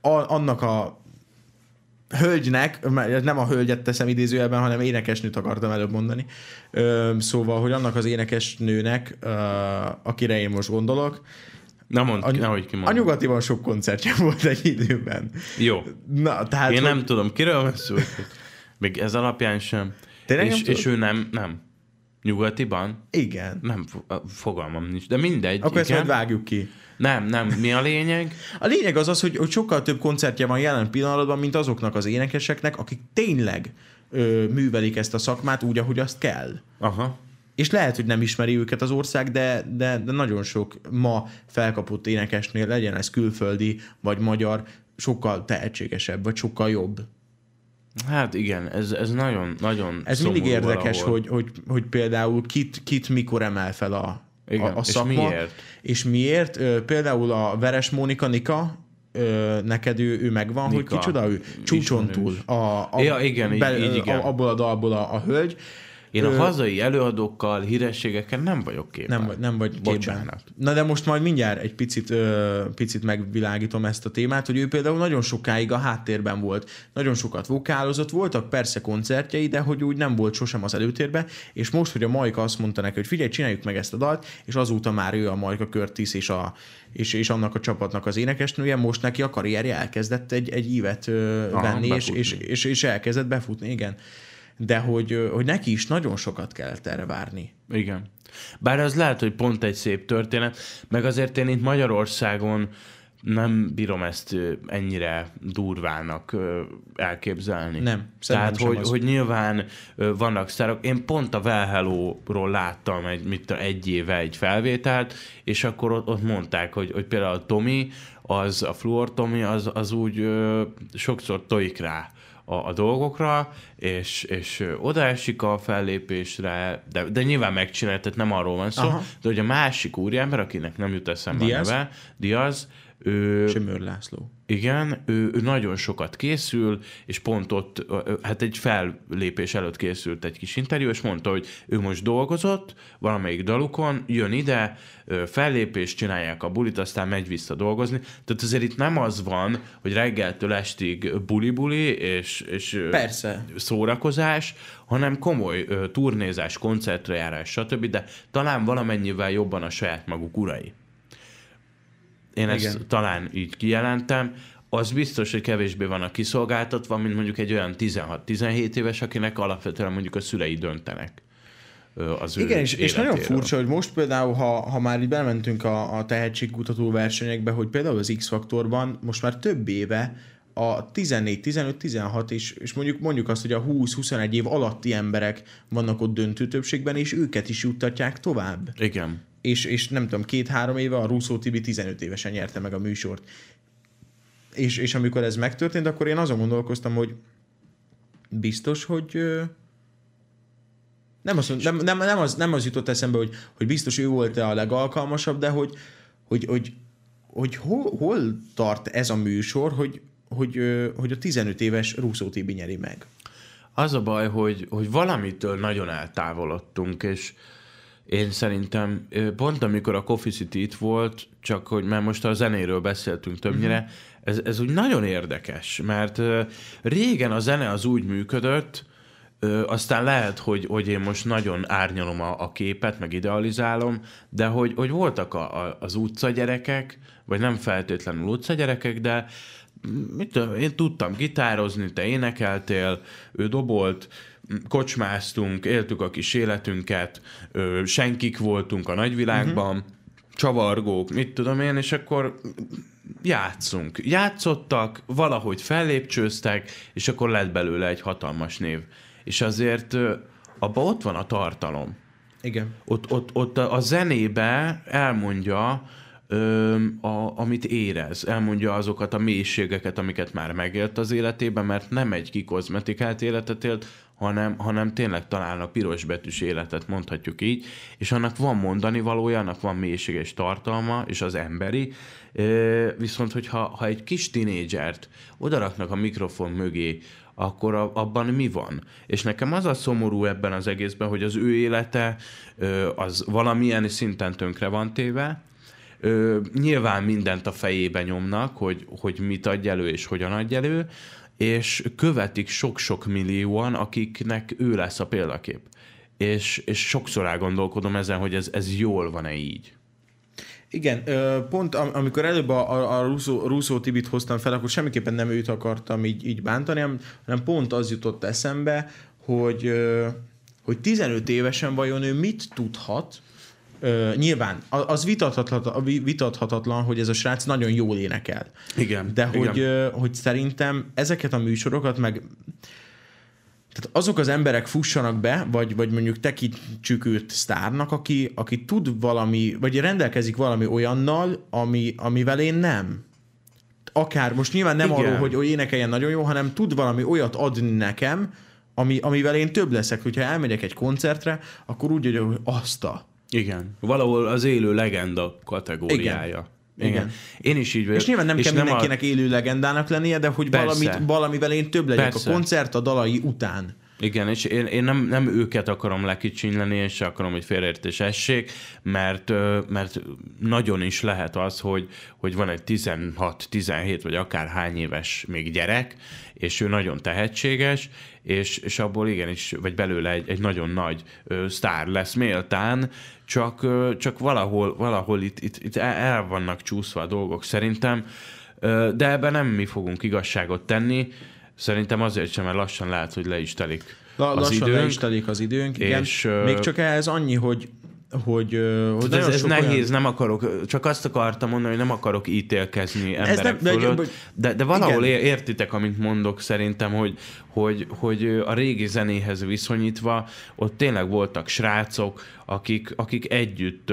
a, annak a hölgynek, nem a hölgyet teszem idézőjelben, hanem énekesnőt akartam előbb mondani. Szóval, hogy annak az énekesnőnek, akire én most gondolok, Na mondd, a, nehogy a kimondom. nyugatiban sok koncertje volt egy időben. Jó. Na, tehát, Én hogy- nem tudom, kiről van szó. Még ez alapján sem. Tényleg és, és ő nem, nem. Nyugatiban? Igen. Nem, fogalmam nincs. De mindegy. Akkor ezt igen. majd vágjuk ki. Nem, nem. Mi a lényeg? A lényeg az az, hogy, hogy sokkal több koncertje van jelen pillanatban, mint azoknak az énekeseknek, akik tényleg ö, művelik ezt a szakmát úgy, ahogy azt kell. Aha. És lehet, hogy nem ismeri őket az ország, de, de, de nagyon sok ma felkapott énekesnél, legyen ez külföldi vagy magyar, sokkal tehetségesebb, vagy sokkal jobb. Hát igen, ez, ez nagyon, nagyon Ez mindig érdekes, valahol. hogy, hogy, hogy például kit, kit mikor emel fel a, Igen, a, a és szakma. miért? És miért? Például a Veres Mónika Nika, ö, neked ő, ő megvan, Nika. hogy kicsoda ő? Csúcson túl. A, a, Ja, igen, így- így igen. A, abból a dalból a, a hölgy. Én a Ö- hazai előadókkal, hírességekkel nem vagyok képben. Nem, nem vagy képben. Bocsánat. Na de most majd mindjárt egy picit, ö, picit megvilágítom ezt a témát, hogy ő például nagyon sokáig a háttérben volt, nagyon sokat vokálozott, voltak persze koncertjei, de hogy úgy nem volt sosem az előtérben, és most, hogy a Majka azt mondta neki, hogy figyelj, csináljuk meg ezt a dalt, és azóta már ő a Majka Curtis és, a, és, és annak a csapatnak az énekesnője, most neki a karrierje elkezdett egy, egy ívet ö, Aha, venni, és, és, és, és elkezdett befutni, igen. De hogy, hogy neki is nagyon sokat kellett erre várni. Igen. Bár az lehet, hogy pont egy szép történet, meg azért én itt Magyarországon nem bírom ezt ennyire durvának elképzelni. Nem, Tehát, hogy, az. hogy nyilván vannak sztárok. Én pont a Well Hello-ról láttam egy, mit, egy éve egy felvételt, és akkor ott, ott mondták, hogy, hogy például a Tomi, az, a Fluor Tomi, az, az úgy ö, sokszor tojik rá a, a dolgokra, és, és odaesik a fellépésre, de, de nyilván megcsinálja, tehát nem arról van szó, Aha. De hogy a másik úriember, akinek nem jut eszembe Diaz? a neve, Diaz, ő, Semőr László. Igen, ő, ő nagyon sokat készül, és pont ott, hát egy fellépés előtt készült egy kis interjú, és mondta, hogy ő most dolgozott valamelyik dalukon, jön ide, fellépést csinálják a bulit, aztán megy vissza dolgozni. Tehát azért itt nem az van, hogy reggeltől estig buli-buli, és, és Persze. szórakozás, hanem komoly turnézás, koncertre járás, stb., de talán valamennyivel jobban a saját maguk urai. Én ezt Igen. talán így kijelentem. Az biztos, hogy kevésbé vannak kiszolgáltatva, mint mondjuk egy olyan 16-17 éves, akinek alapvetően mondjuk a szülei döntenek az Igen, és, és nagyon furcsa, hogy most például, ha, ha már így bementünk a, a tehetségkutató versenyekbe, hogy például az X-faktorban most már több éve a 14, 15, 16 és, és mondjuk mondjuk azt, hogy a 20-21 év alatti emberek vannak ott döntő többségben, és őket is juttatják tovább. Igen. És, és nem tudom, két-három éve a Russo Tibi 15 évesen nyerte meg a műsort. És, és amikor ez megtörtént, akkor én azon gondolkoztam, hogy biztos, hogy nem az, nem, nem, nem, az, nem az jutott eszembe, hogy, hogy biztos ő volt a legalkalmasabb, de hogy, hogy, hogy, hogy hol, hol tart ez a műsor, hogy, hogy, hogy a 15 éves Russo Tibi nyeri meg. Az a baj, hogy, hogy valamitől nagyon eltávolodtunk, és én szerintem pont amikor a Coffee City itt volt, csak hogy mert most a zenéről beszéltünk többnyire, uh-huh. ez, ez úgy nagyon érdekes, mert régen a zene az úgy működött, Ö, aztán lehet, hogy, hogy én most nagyon árnyalom a, a képet, meg idealizálom, de hogy, hogy voltak a, a, az utcagyerekek, vagy nem feltétlenül utcagyerekek, de mit tudom, én tudtam gitározni, te énekeltél, ő dobolt, kocsmáztunk, éltük a kis életünket, ö, senkik voltunk a nagyvilágban, uh-huh. csavargók, mit tudom én, és akkor játszunk. Játszottak, valahogy fellépcsőztek, és akkor lett belőle egy hatalmas név. És azért ö, abban ott van a tartalom. Igen. Ott, ott, ott a zenébe elmondja, ö, a, amit érez, elmondja azokat a mélységeket, amiket már megélt az életében, mert nem egy kikozmetikált életet élt, hanem, hanem tényleg talán a pirosbetűs életet mondhatjuk így, és annak van mondani valója, annak van és tartalma, és az emberi, viszont hogyha ha egy kis tinédzsert odaraknak a mikrofon mögé, akkor abban mi van? És nekem az a szomorú ebben az egészben, hogy az ő élete az valamilyen szinten tönkre van téve, Ö, nyilván mindent a fejébe nyomnak, hogy, hogy mit adj elő és hogyan adj elő, és követik sok-sok millióan, akiknek ő lesz a példakép. És, és sokszor elgondolkodom ezen, hogy ez, ez jól van-e így. Igen, pont am- amikor előbb a, a, a Russo, Tibit hoztam fel, akkor semmiképpen nem őt akartam így, így bántani, hanem- pont az jutott eszembe, hogy, hogy 15 évesen vajon ő mit tudhat, Ö, nyilván, az vitathatatlan, vitathatatlan, hogy ez a srác nagyon jól énekel. Igen. De hogy, ö, hogy szerintem ezeket a műsorokat meg tehát azok az emberek fussanak be, vagy, vagy mondjuk tekintsük őt sztárnak, aki, aki tud valami, vagy rendelkezik valami olyannal, ami, amivel én nem. Akár most nyilván nem Igen. arról, hogy, hogy énekeljen nagyon jó, hanem tud valami olyat adni nekem, ami, amivel én több leszek. Hogyha elmegyek egy koncertre, akkor úgy, hogy azt a... Igen. Valahol az élő legenda kategóriája. Igen. Igen. Igen. Én is így vagyok. És nyilván nem kell a- mindenkinek élő legendának lennie, de hogy Persze. valamit, valamivel én több legyek Persze. a koncert a dalai után. Igen, és én, én nem, nem őket akarom lekicsinyleni, és se akarom, hogy félreértés essék, mert, mert nagyon is lehet az, hogy, hogy van egy 16-17 vagy akár hány éves még gyerek, és ő nagyon tehetséges, és, és abból igenis, vagy belőle egy, egy nagyon nagy ö, sztár lesz méltán, csak, ö, csak valahol, valahol itt, itt, itt el vannak csúszva a dolgok szerintem, ö, de ebben nem mi fogunk igazságot tenni, Szerintem azért sem, mert lassan lehet, hogy le is telik La, az lassan időnk. le is telik az időnk, igen. És, Még csak ehhez annyi, hogy hogy, hogy ez, ez nehéz, olyan... nem akarok, csak azt akartam mondani, hogy nem akarok ítélkezni emberek ez nem, fölött, de, de, de valahol igen. értitek, amit mondok szerintem, hogy, hogy, hogy a régi zenéhez viszonyítva ott tényleg voltak srácok, akik, akik együtt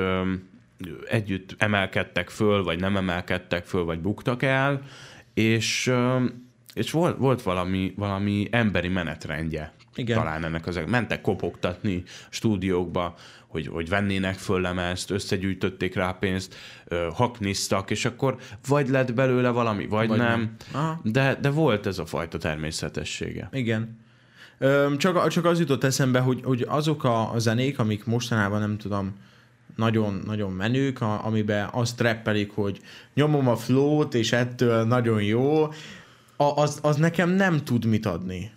együtt emelkedtek föl, vagy nem emelkedtek föl, vagy buktak el, és és volt, volt valami, valami emberi menetrendje igen. talán ennek az. Mentek kopogtatni stúdiókba, hogy, hogy vennének föl lemezt, összegyűjtötték rá pénzt, haknisztak, és akkor vagy lett belőle valami, vagy, vagy nem. nem. De, de volt ez a fajta természetessége. Igen. Csak, csak az jutott eszembe, hogy, hogy azok a, zenék, amik mostanában nem tudom, nagyon, nagyon menők, a, amiben azt reppelik, hogy nyomom a flót, és ettől nagyon jó, a, az, az nekem nem tud mit adni.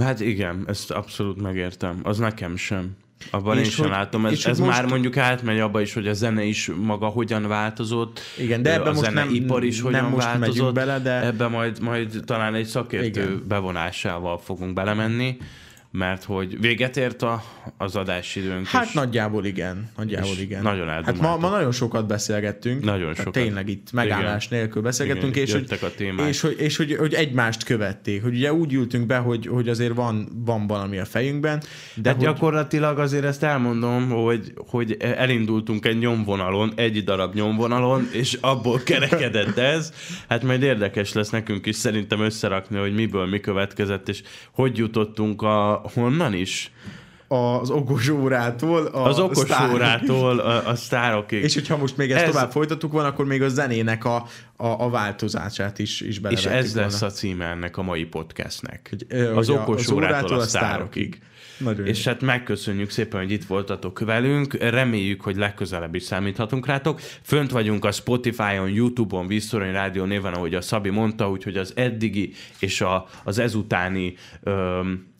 Hát igen, ezt abszolút megértem. Az nekem sem. Abban és én sem hogy, látom. Ez, ez most... már mondjuk átmegy abba is, hogy a zene is maga hogyan változott. Igen, de ebben most nem, ipar is hogyan nem most változott. bele, de... Ebben majd, majd talán egy szakértő igen. bevonásával fogunk belemenni mert hogy véget ért a, az adásidőnk. Hát is. nagyjából igen. Nagyjából igen. Nagyon Hát ma, ma nagyon sokat beszélgettünk. Nagyon sokat. Tényleg itt megállás igen. nélkül beszélgettünk, igen, és, hogy, a témák. és, hogy, és hogy, hogy, egymást követték. Hogy ugye úgy ültünk be, hogy, hogy azért van, van valami a fejünkben. De hát hogy... gyakorlatilag azért ezt elmondom, hogy, hogy elindultunk egy nyomvonalon, egy darab nyomvonalon, és abból kerekedett ez. Hát majd érdekes lesz nekünk is szerintem összerakni, hogy miből mi következett, és hogy jutottunk a honnan is? az okos órától a Az okos sztárokig. órától a, a sztárokig. És hogyha most még ezt ez... tovább folytatjuk van, akkor még a zenének a, a, a változását is, is És ez volna. lesz a címe ennek a mai podcastnek. Hogy, ö, az okos az órától, órától a sztárokig. Nagyon és hát megköszönjük szépen, hogy itt voltatok velünk. Reméljük, hogy legközelebb is számíthatunk rátok. Fönt vagyunk a Spotify-on, YouTube-on, Visszorony Rádió néven, ahogy a Szabi mondta, úgyhogy az eddigi és a, az ezutáni öm,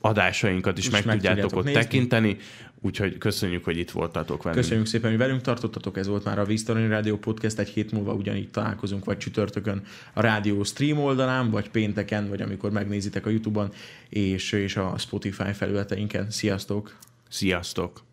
adásainkat is, is meg, meg tudjátok ott nézni. tekinteni. Úgyhogy köszönjük, hogy itt voltatok velünk. Köszönjük szépen, hogy velünk tartottatok. Ez volt már a Víztorony Rádió Podcast. Egy hét múlva ugyanígy találkozunk, vagy csütörtökön a rádió stream oldalán, vagy pénteken, vagy amikor megnézitek a YouTube-on, és, és a Spotify felületeinken. Sziasztok! Sziasztok!